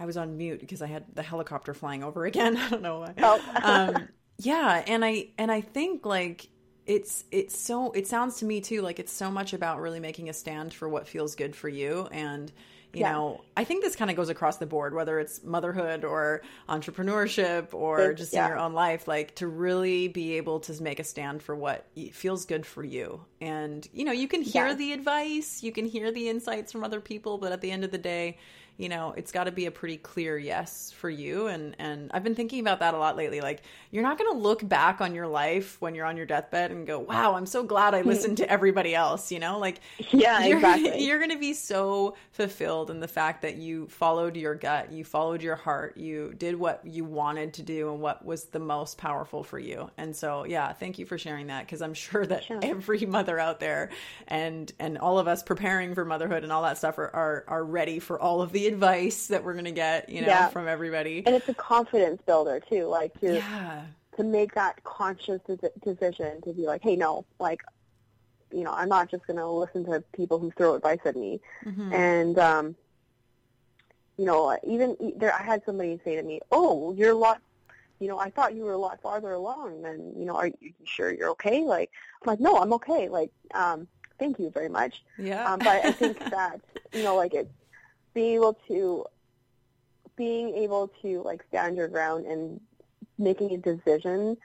I was on mute because I had the helicopter flying over again. I don't know why. Oh. um, yeah, and I and I think like it's it's so it sounds to me too like it's so much about really making a stand for what feels good for you and you yeah. know i think this kind of goes across the board whether it's motherhood or entrepreneurship or just yeah. in your own life like to really be able to make a stand for what feels good for you and you know you can hear yeah. the advice you can hear the insights from other people but at the end of the day you know it's got to be a pretty clear yes for you. And and i've been thinking about that a lot lately. Like you're not going to look back on your life when you're on your deathbed and go wow i'm so glad i listened to everybody else you know? Like yeah you're, exactly. you're going to be so fulfilled in the fact that you followed your gut you followed your heart you did what you wanted to do and what was the most powerful for you. And so yeah thank you for sharing that because i'm sure that sure. every mother out there and and all of us preparing for motherhood and all that stuff are are, are ready for all of the advice that we're going to get, you know, yeah. from everybody. And it's a confidence builder too, like to yeah. to make that conscious decision to be like, hey, no, like, you know, I'm not just going to listen to people who throw advice at me. Mm-hmm. And um, you know, even there, I had somebody say to me, "Oh, you're a lot." You know, I thought you were a lot farther along. And you know, are you sure you're okay? Like, I'm like, no, I'm okay. Like, um, thank you very much. Yeah. Um, but I think that you know, like it, being able to being able to like stand your ground and making a decision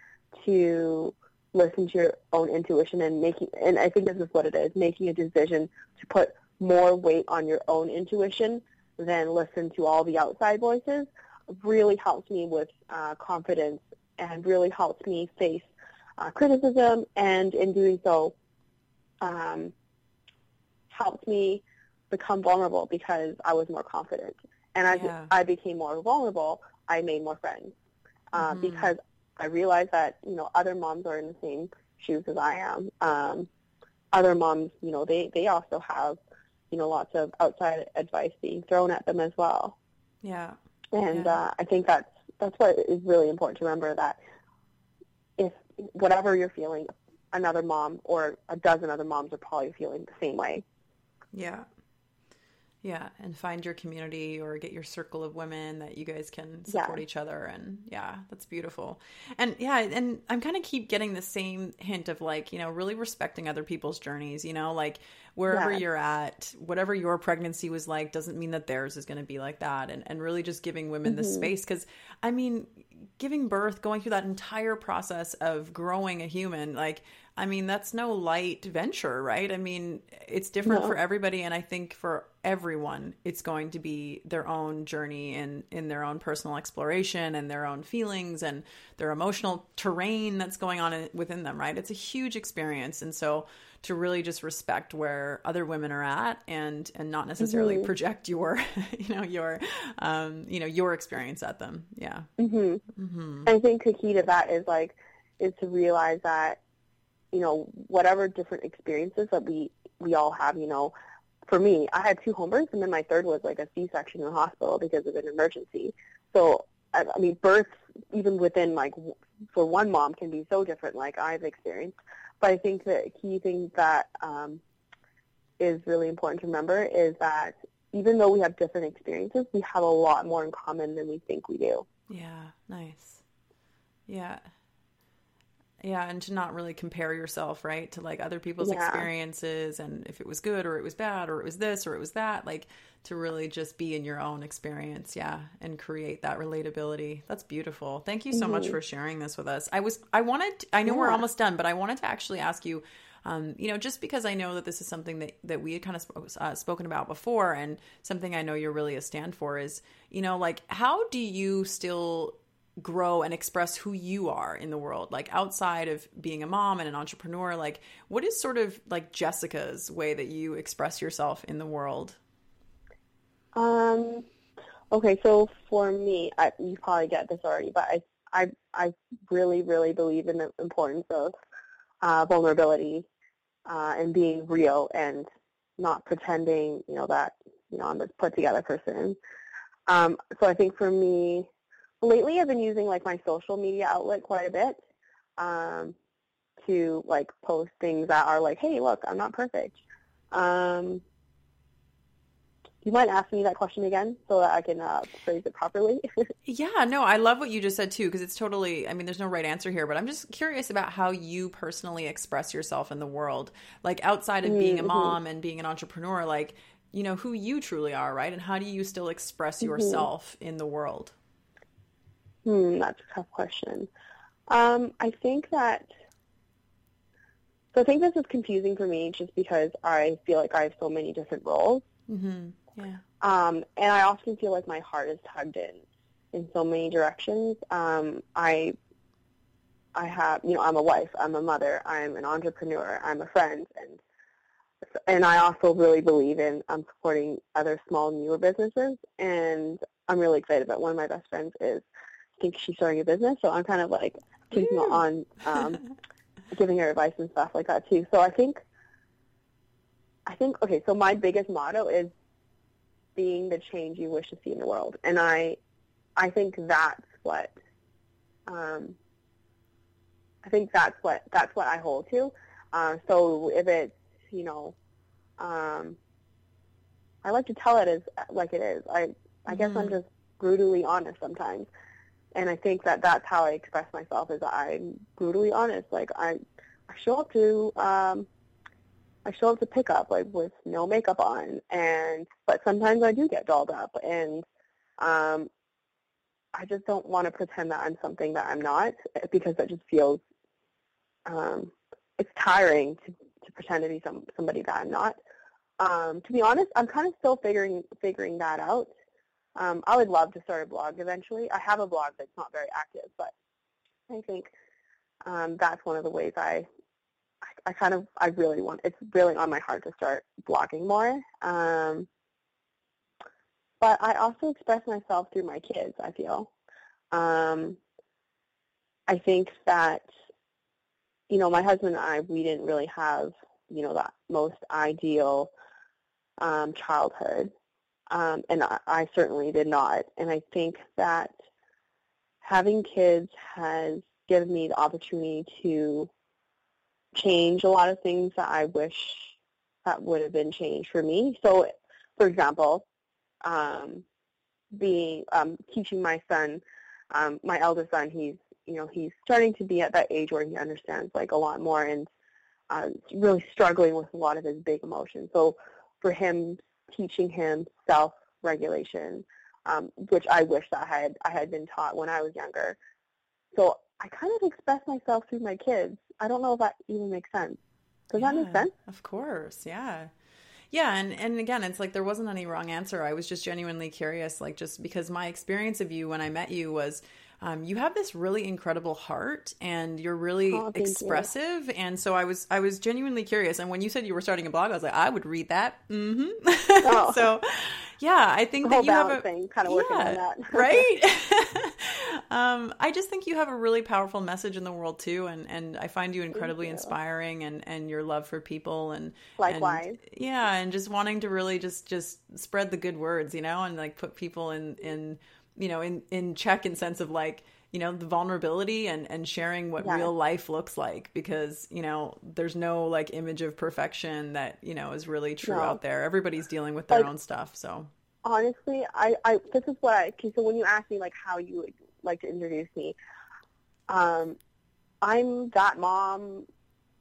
to listen to your own intuition and making and I think this is what it is, making a decision to put more weight on your own intuition than listen to all the outside voices really helps me with uh, confidence and really helps me face uh, criticism and in doing so um, helps me become vulnerable because I was more confident. And as yeah. I became more vulnerable, I made more friends uh, mm-hmm. because I realized that, you know, other moms are in the same shoes as I am. Um, other moms, you know, they, they also have, you know, lots of outside advice being thrown at them as well. Yeah. And yeah. Uh, I think that's, that's what is really important to remember that if whatever you're feeling, another mom or a dozen other moms are probably feeling the same way. Yeah. Yeah, and find your community or get your circle of women that you guys can support yeah. each other and yeah, that's beautiful. And yeah, and I'm kind of keep getting the same hint of like, you know, really respecting other people's journeys, you know, like wherever yeah. you're at, whatever your pregnancy was like doesn't mean that theirs is going to be like that and and really just giving women mm-hmm. the space cuz I mean, giving birth, going through that entire process of growing a human, like I mean, that's no light venture, right? I mean, it's different no. for everybody. And I think for everyone, it's going to be their own journey in, in their own personal exploration and their own feelings and their emotional terrain that's going on within them, right? It's a huge experience. And so to really just respect where other women are at and, and not necessarily mm-hmm. project your, you know, your, um, you know, your experience at them. Yeah. Mm-hmm. Mm-hmm. I think the key to that is like, is to realize that you know, whatever different experiences that we we all have, you know, for me, I had two home births, and then my third was like a C-section in the hospital because of an emergency. So, I, mean, births even within like for one mom can be so different, like I've experienced. But I think the key thing that um, is really important to remember is that even though we have different experiences, we have a lot more in common than we think we do. Yeah, nice. Yeah, Yeah, and to not really compare yourself, right, to like other people's Yeah. experiences and if it was good or it was bad or it was this or it was that, like to really just be in your own experience, yeah, and create that relatability. That's beautiful. Thank you so much for sharing this with us. I was I wanted I know we're Mm-hmm. Almost done, but I wanted to actually ask you um, you know, just because I know that this is something that, that we had kind of sp- uh, spoken about before, and something I know you're really a stand for is, you know, like how do you still grow and express who you are in the world like outside of being a mom and an entrepreneur like what is sort of like jessica's way that you express yourself in the world Um, okay, so for me, I, you probably get this already, but I, I, I really, really believe in the importance of uh, vulnerability uh, and being real and not pretending, you know, that you know I'm a put together person. Um, so I think for me, lately I've been using like my social media outlet quite a bit um, to like post things that are like, hey, look, I'm not perfect. Um, you mind asking me that question again so that I can uh, phrase it properly? yeah no i love what you just said too because it's totally i mean there's no right answer here but i'm just curious about how you personally express yourself in the world. Like outside of being a mom and being an entrepreneur like you know who you truly are right? And how do you still express yourself in the world Hmm, that's a tough question. Um, I think that so I think this is confusing for me just because I feel like I have so many different roles. mm-hmm yeah Um, and I often feel like my heart is tugged in in so many directions. Um, I I have, you know, I'm a wife, I'm a mother, I'm an entrepreneur, I'm a friend, and and I also really believe in um, supporting other small, newer businesses. And I'm really excited about one of my best friends is think she's starting a business, so I'm kind of like taking Woo. on um, giving her advice and stuff like that too. So I think I think okay, so my biggest motto is being the change you wish to see in the world. And I I think that's what um I think that's what that's what I hold to. Uh, so if it's, you know, um I like to tell it as like it is. I I guess I'm Mhm. just brutally honest sometimes. And I think that that's how I express myself is I'm brutally honest. Like I I show up to um I show up to pick up like with no makeup on and but sometimes I do get dolled up and um I just don't want to pretend that I'm something that I'm not because that just feels um it's tiring to, to pretend to be some somebody that I'm not. Um to be honest, I'm kind of still figuring figuring that out. Um I would love to start a blog eventually. I have a blog that's not very active, but I think um that's one of the ways I I, I kind of, I really want, it's really on my heart to start blogging more. Um, but I also express myself through my kids, I feel. Um, I think that, you know, my husband and I, we didn't really have, you know, that most ideal um, childhood. Um, and I, I certainly did not. And I think that having kids has given me the opportunity to change a lot of things that I wish that would have been changed for me. So, for example, um, being um, teaching my son, um, my eldest son, he's you know he's starting to be at that age where he understands like a lot more and uh, really struggling with a lot of his big emotions. So, for him, teaching him self-regulation, um, which I wish that I had I had been taught when I was younger. So I kind of express myself through my kids. I don't know if that even makes sense. Does that make sense? Of course, yeah. Yeah, and and again, it's like there wasn't any wrong answer. I was just genuinely curious, like just because my experience of you when I met you was um, you have this really incredible heart and you're really Oh, thank you. expressive and so i was i was genuinely curious and when you said you were starting a blog i was like i would read that mm-hmm Oh. so yeah i think The that you have a thing, kind of working on that. right? um, I just think you have a really powerful message in the world too, and, and I find you incredibly you. inspiring, and, and your love for people, and Likewise. and, yeah, and just wanting to really just just spread the good words, you know, and like put people in in you know in in check in sense of like you know the vulnerability and and sharing what Yeah. real life looks like because you know there's no like image of perfection that you know is really true No. out there everybody's dealing with their Like- own stuff so Honestly, I, I this is what I so when you asked me like how you would like to introduce me, um, I'm that mom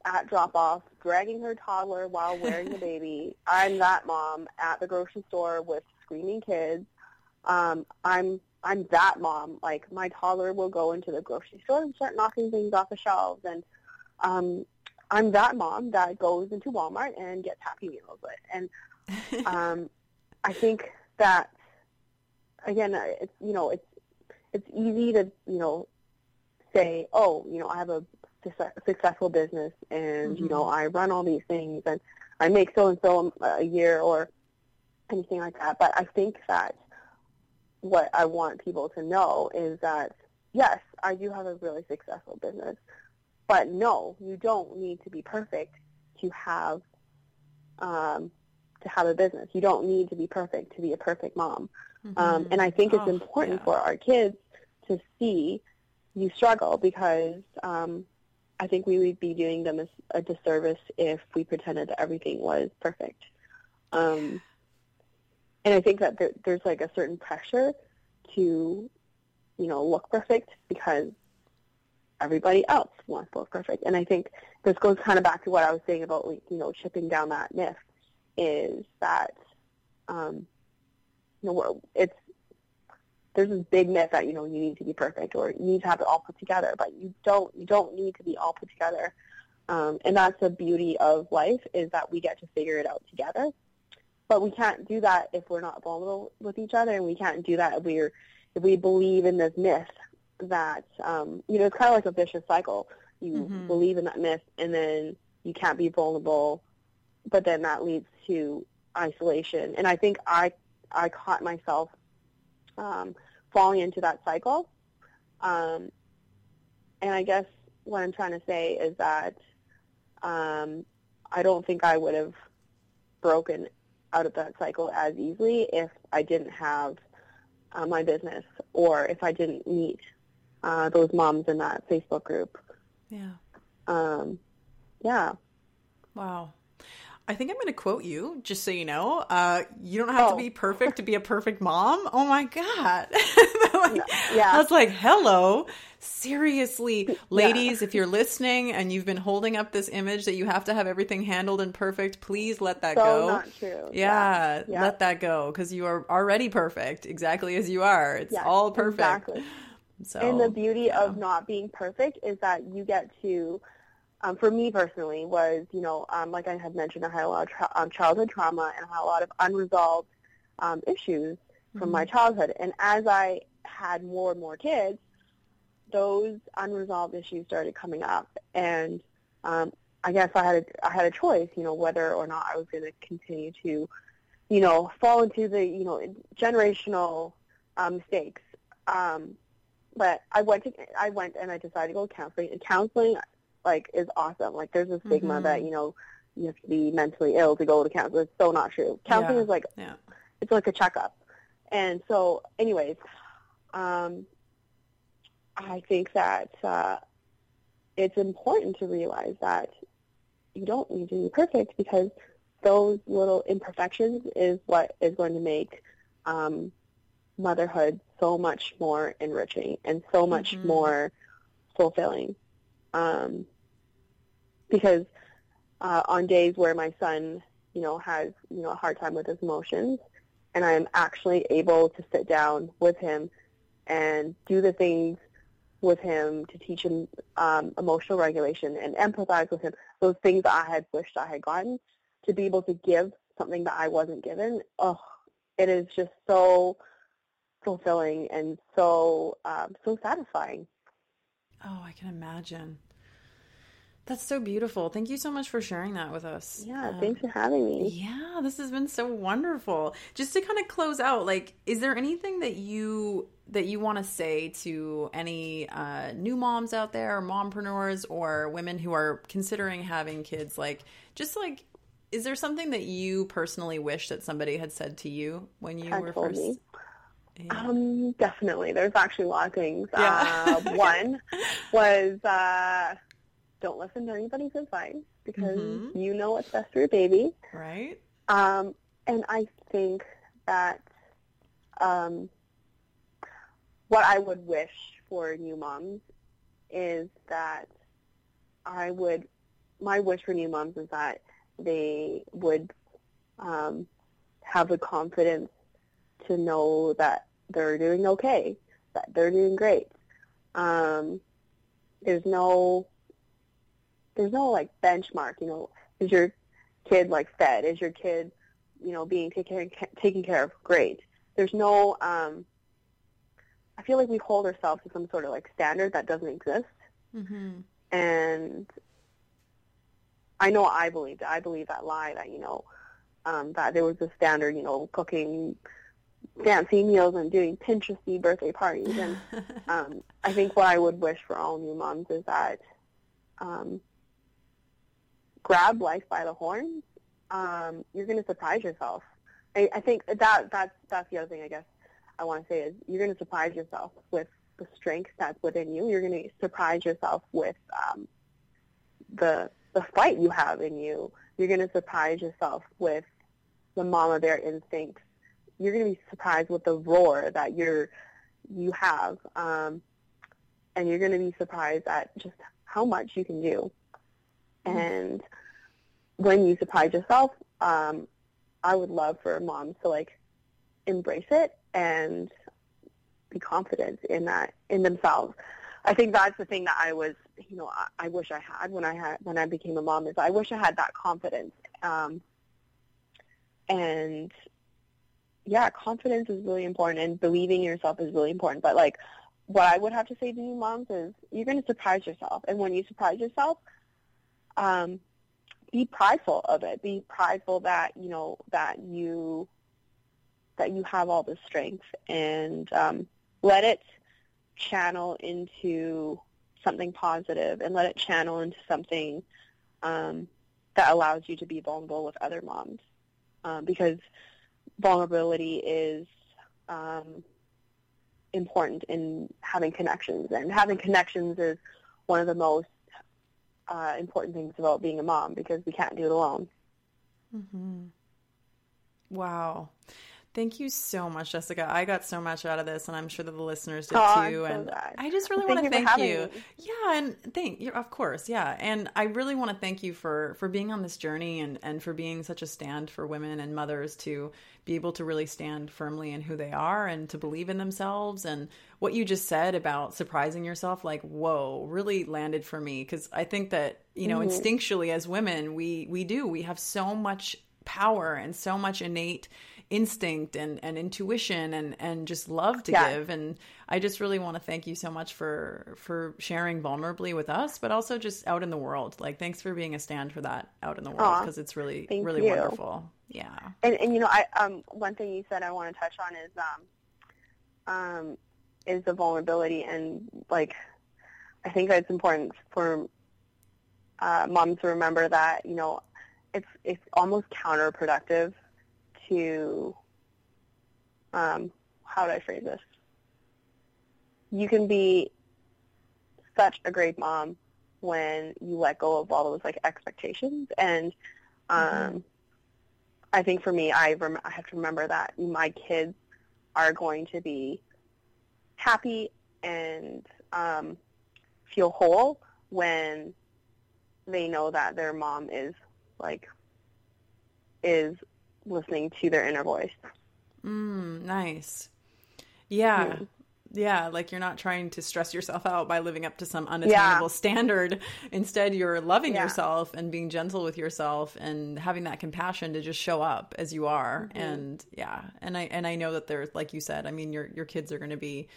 at drop off, dragging her toddler while wearing the baby. I'm that mom at the grocery store with screaming kids. Um, I'm I'm that mom. Like my toddler will go into the grocery store and start knocking things off the shelves, and um, I'm that mom that goes into Walmart and gets Happy Meals. And um, I think that again, it's you know it's it's easy to you know say, oh, you know, I have a successful business and mm-hmm. you know I run all these things and I make so and so a year or anything like that. But I think that what I want people to know is that yes, I do have a really successful business, but no, you don't need to be perfect to have um, to have a business. You don't need to be perfect to be a perfect mom. Mm-hmm. Um, and I think it's oh, important yeah. for our kids to see you struggle because um, I think we would be doing them a, a disservice if we pretended that everything was perfect. Um, and I think that there, there's like a certain pressure to, you know, look perfect because everybody else wants to look perfect. And I think this goes kind of back to what I was saying about, like, you know, chipping down that myth is that, um, you know, it's there's this big myth that you know you need to be perfect or you need to have it all put together, but you don't. You don't need to be all put together, um, and that's the beauty of life is that we get to figure it out together. But we can't do that if we're not vulnerable with each other, and we can't do that if we're if we believe in this myth that um, you know it's kind of like a vicious cycle. You mm-hmm. believe in that myth, and then you can't be vulnerable, but then that leads to isolation. And I think I I caught myself um, falling into that cycle. Um, and I guess what I'm trying to say is that um, I don't think I would have broken out of that cycle as easily if I didn't have uh, my business or if I didn't meet uh, those moms in that Facebook group. Yeah. Um, yeah. Wow. I think I'm going to quote you, just so you know. Uh, you don't have oh. to be perfect to be a perfect mom. Oh my God. like, yeah. I was like, hello. Seriously, ladies, yeah. if you're listening and you've been holding up this image that you have to have everything handled and perfect, please let that so go. Not true. Yeah, yeah. let that go because you are already perfect, exactly as you are. It's yes, all perfect. Exactly. So, and the beauty of not being perfect is that you get to um, for me personally was, you know, um, like I had mentioned, I had a lot of tra- um, childhood trauma and I had a lot of unresolved um, issues from mm-hmm. my childhood. And as I had more and more kids, those unresolved issues started coming up. And um, I guess I had a, I had a choice, you know, whether or not I was going to continue to, you know, fall into the, you know, generational um, mistakes. Um, but I went to I went and I decided to go to counseling. And counseling like is awesome. Like there's a stigma mm-hmm. that you know you have to be mentally ill to go to counseling. It's so not true. Counseling yeah. is like yeah. it's like a checkup. And so, anyways, um, I think that uh, it's important to realize that you don't need to be perfect because those little imperfections is what is going to make um, motherhood so much more enriching and so much mm-hmm. more fulfilling. Um, because uh, on days where my son, you know, has you know a hard time with his emotions, and I am actually able to sit down with him and do the things with him to teach him um, emotional regulation and empathize with him. Those things that I had wished I had gotten to be able to give something that I wasn't given. Oh, it is just so fulfilling and so um, so satisfying. Oh, I can imagine. That's so beautiful. Thank you so much for sharing that with us. Yeah, um, thanks for having me. Yeah, this has been so wonderful. Just to kind of close out, like, is there anything that you that you want to say to any uh, new moms out there, or mompreneurs, or women who are considering having kids? Like, just like, is there something that you personally wish that somebody had said to you when you were first? Me. Yeah. Um, definitely. There's actually a lot of things. Yeah. Uh, one was uh, don't listen to anybody's advice because mm-hmm. you know what's best for your baby. Right. Um, and I think that um, what I would wish for new moms is that I would, my wish for new moms is that they would um, have the confidence to know that they're doing okay, that they're doing great. Um, there's no, there's no like benchmark. You know, is your kid like fed? Is your kid, you know, being taken taken care of? Great. There's no. Um, I feel like we hold ourselves to some sort of like standard that doesn't exist. Mm-hmm. And I know I believe it. I believe that lie that, you know, um, that there was a standard, you know, cooking fancy meals and doing Pinteresty birthday parties. And um, I think what I would wish for all new moms is that um, grab life by the horns. Um, you're going to surprise yourself. I, I think that that's that's the other thing I guess I want to say is you're going to surprise yourself with the strength that's within you. You're going to surprise yourself with um, the the fight you have in you. You're going to surprise yourself with the mama bear instincts. You're going to be surprised with the roar that you're you have, um, and you're going to be surprised at just how much you can do. Mm-hmm. And when you surprise yourself, um, I would love for moms to like embrace it and be confident in that in themselves. I think that's the thing that I was, you know, I, I wish I had when I had when I became a mom is I wish I had that confidence. Um, and yeah, confidence is really important, and believing in yourself is really important. But like, what I would have to say to new moms is, you're going to surprise yourself, and when you surprise yourself, um, be prideful of it. Be prideful that you know that you that you have all this strength, and um, let it channel into something positive and let it channel into something um, that allows you to be vulnerable with other moms um, because vulnerability is um, important in having connections and having connections is one of the most uh, important things about being a mom because we can't do it alone. Mm-hmm. Wow. Thank you so much, Jessica. I got so much out of this, and I'm sure that the listeners did oh, too. So and glad. I just really want to thank, you. Yeah, and thank you, of course, yeah. And I really want to thank you for for being on this journey and and for being such a stand for women and mothers to be able to really stand firmly in who they are and to believe in themselves. And what you just said about surprising yourself, like whoa, really landed for me because I think that you know mm-hmm. instinctually as women, we we do we have so much power and so much innate instinct and, and intuition and, and just love to yeah. give. And I just really want to thank you so much for for sharing vulnerably with us, but also just out in the world. Like thanks for being a stand for that out in the world because it's really really you. wonderful. Yeah. And and you know, I um one thing you said I want to touch on is um um is the vulnerability and like I think that it's important for uh, moms to remember that you know it's it's almost counterproductive to um, how do I phrase this? You can be such a great mom when you let go of all those like expectations and um, mm-hmm. I think for me I rem- I have to remember that my kids are going to be happy and um, feel whole when they know that their mom is like is listening to their inner voice. Mm, nice. Yeah. Mm. Yeah, like you're not trying to stress yourself out by living up to some unattainable yeah. standard. Instead, you're loving yeah. yourself and being gentle with yourself and having that compassion to just show up as you are. Mm-hmm. And yeah, and I and I know that there's like you said, I mean your your kids are going to be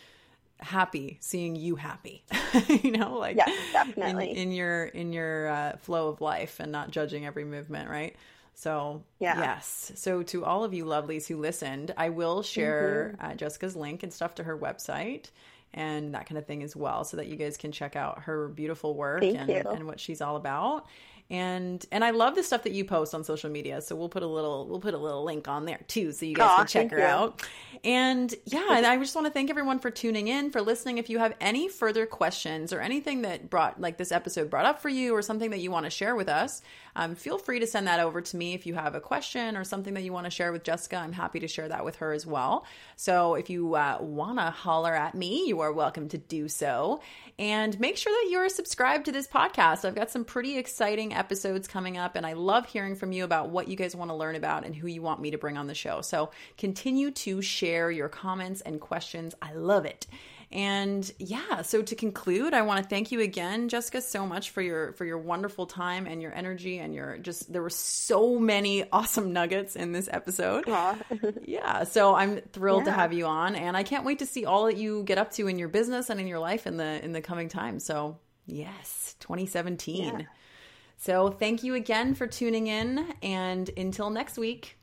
happy seeing you happy. you know, like yeah, definitely in, in your in your uh, flow of life and not judging every movement, right? So, yeah. yes. So, to all of you lovelies who listened, I will share mm-hmm. uh, Jessica's link and stuff to her website and that kind of thing as well so that you guys can check out her beautiful work and, and what she's all about and and I love the stuff that you post on social media. So we'll put a little we'll put a little link on there too, so you guys can check her you. out. And yeah, and I just want to thank everyone for tuning in, for listening. If you have any further questions or anything that brought, like this episode brought up for you, or something that you want to share with us, um, feel free to send that over to me. If you have a question or something that you want to share with Jessica, I'm happy to share that with her as well. So if you uh, want to holler at me, you are welcome to do so. And make sure that you're subscribed to this podcast. I've got some pretty exciting episodes coming up, and I love hearing from you about what you guys want to learn about and who you want me to bring on the show. So continue to share your comments and questions. I love it. And yeah, so to conclude, I want to thank you again, Jessica, so much for your for your wonderful time and your energy and your just there were so many awesome nuggets in this episode. yeah, so I'm thrilled yeah. to have you on and I can't wait to see all that you get up to in your business and in your life in the in the coming time. So, yes, 2017. Yeah. So, thank you again for tuning in and until next week.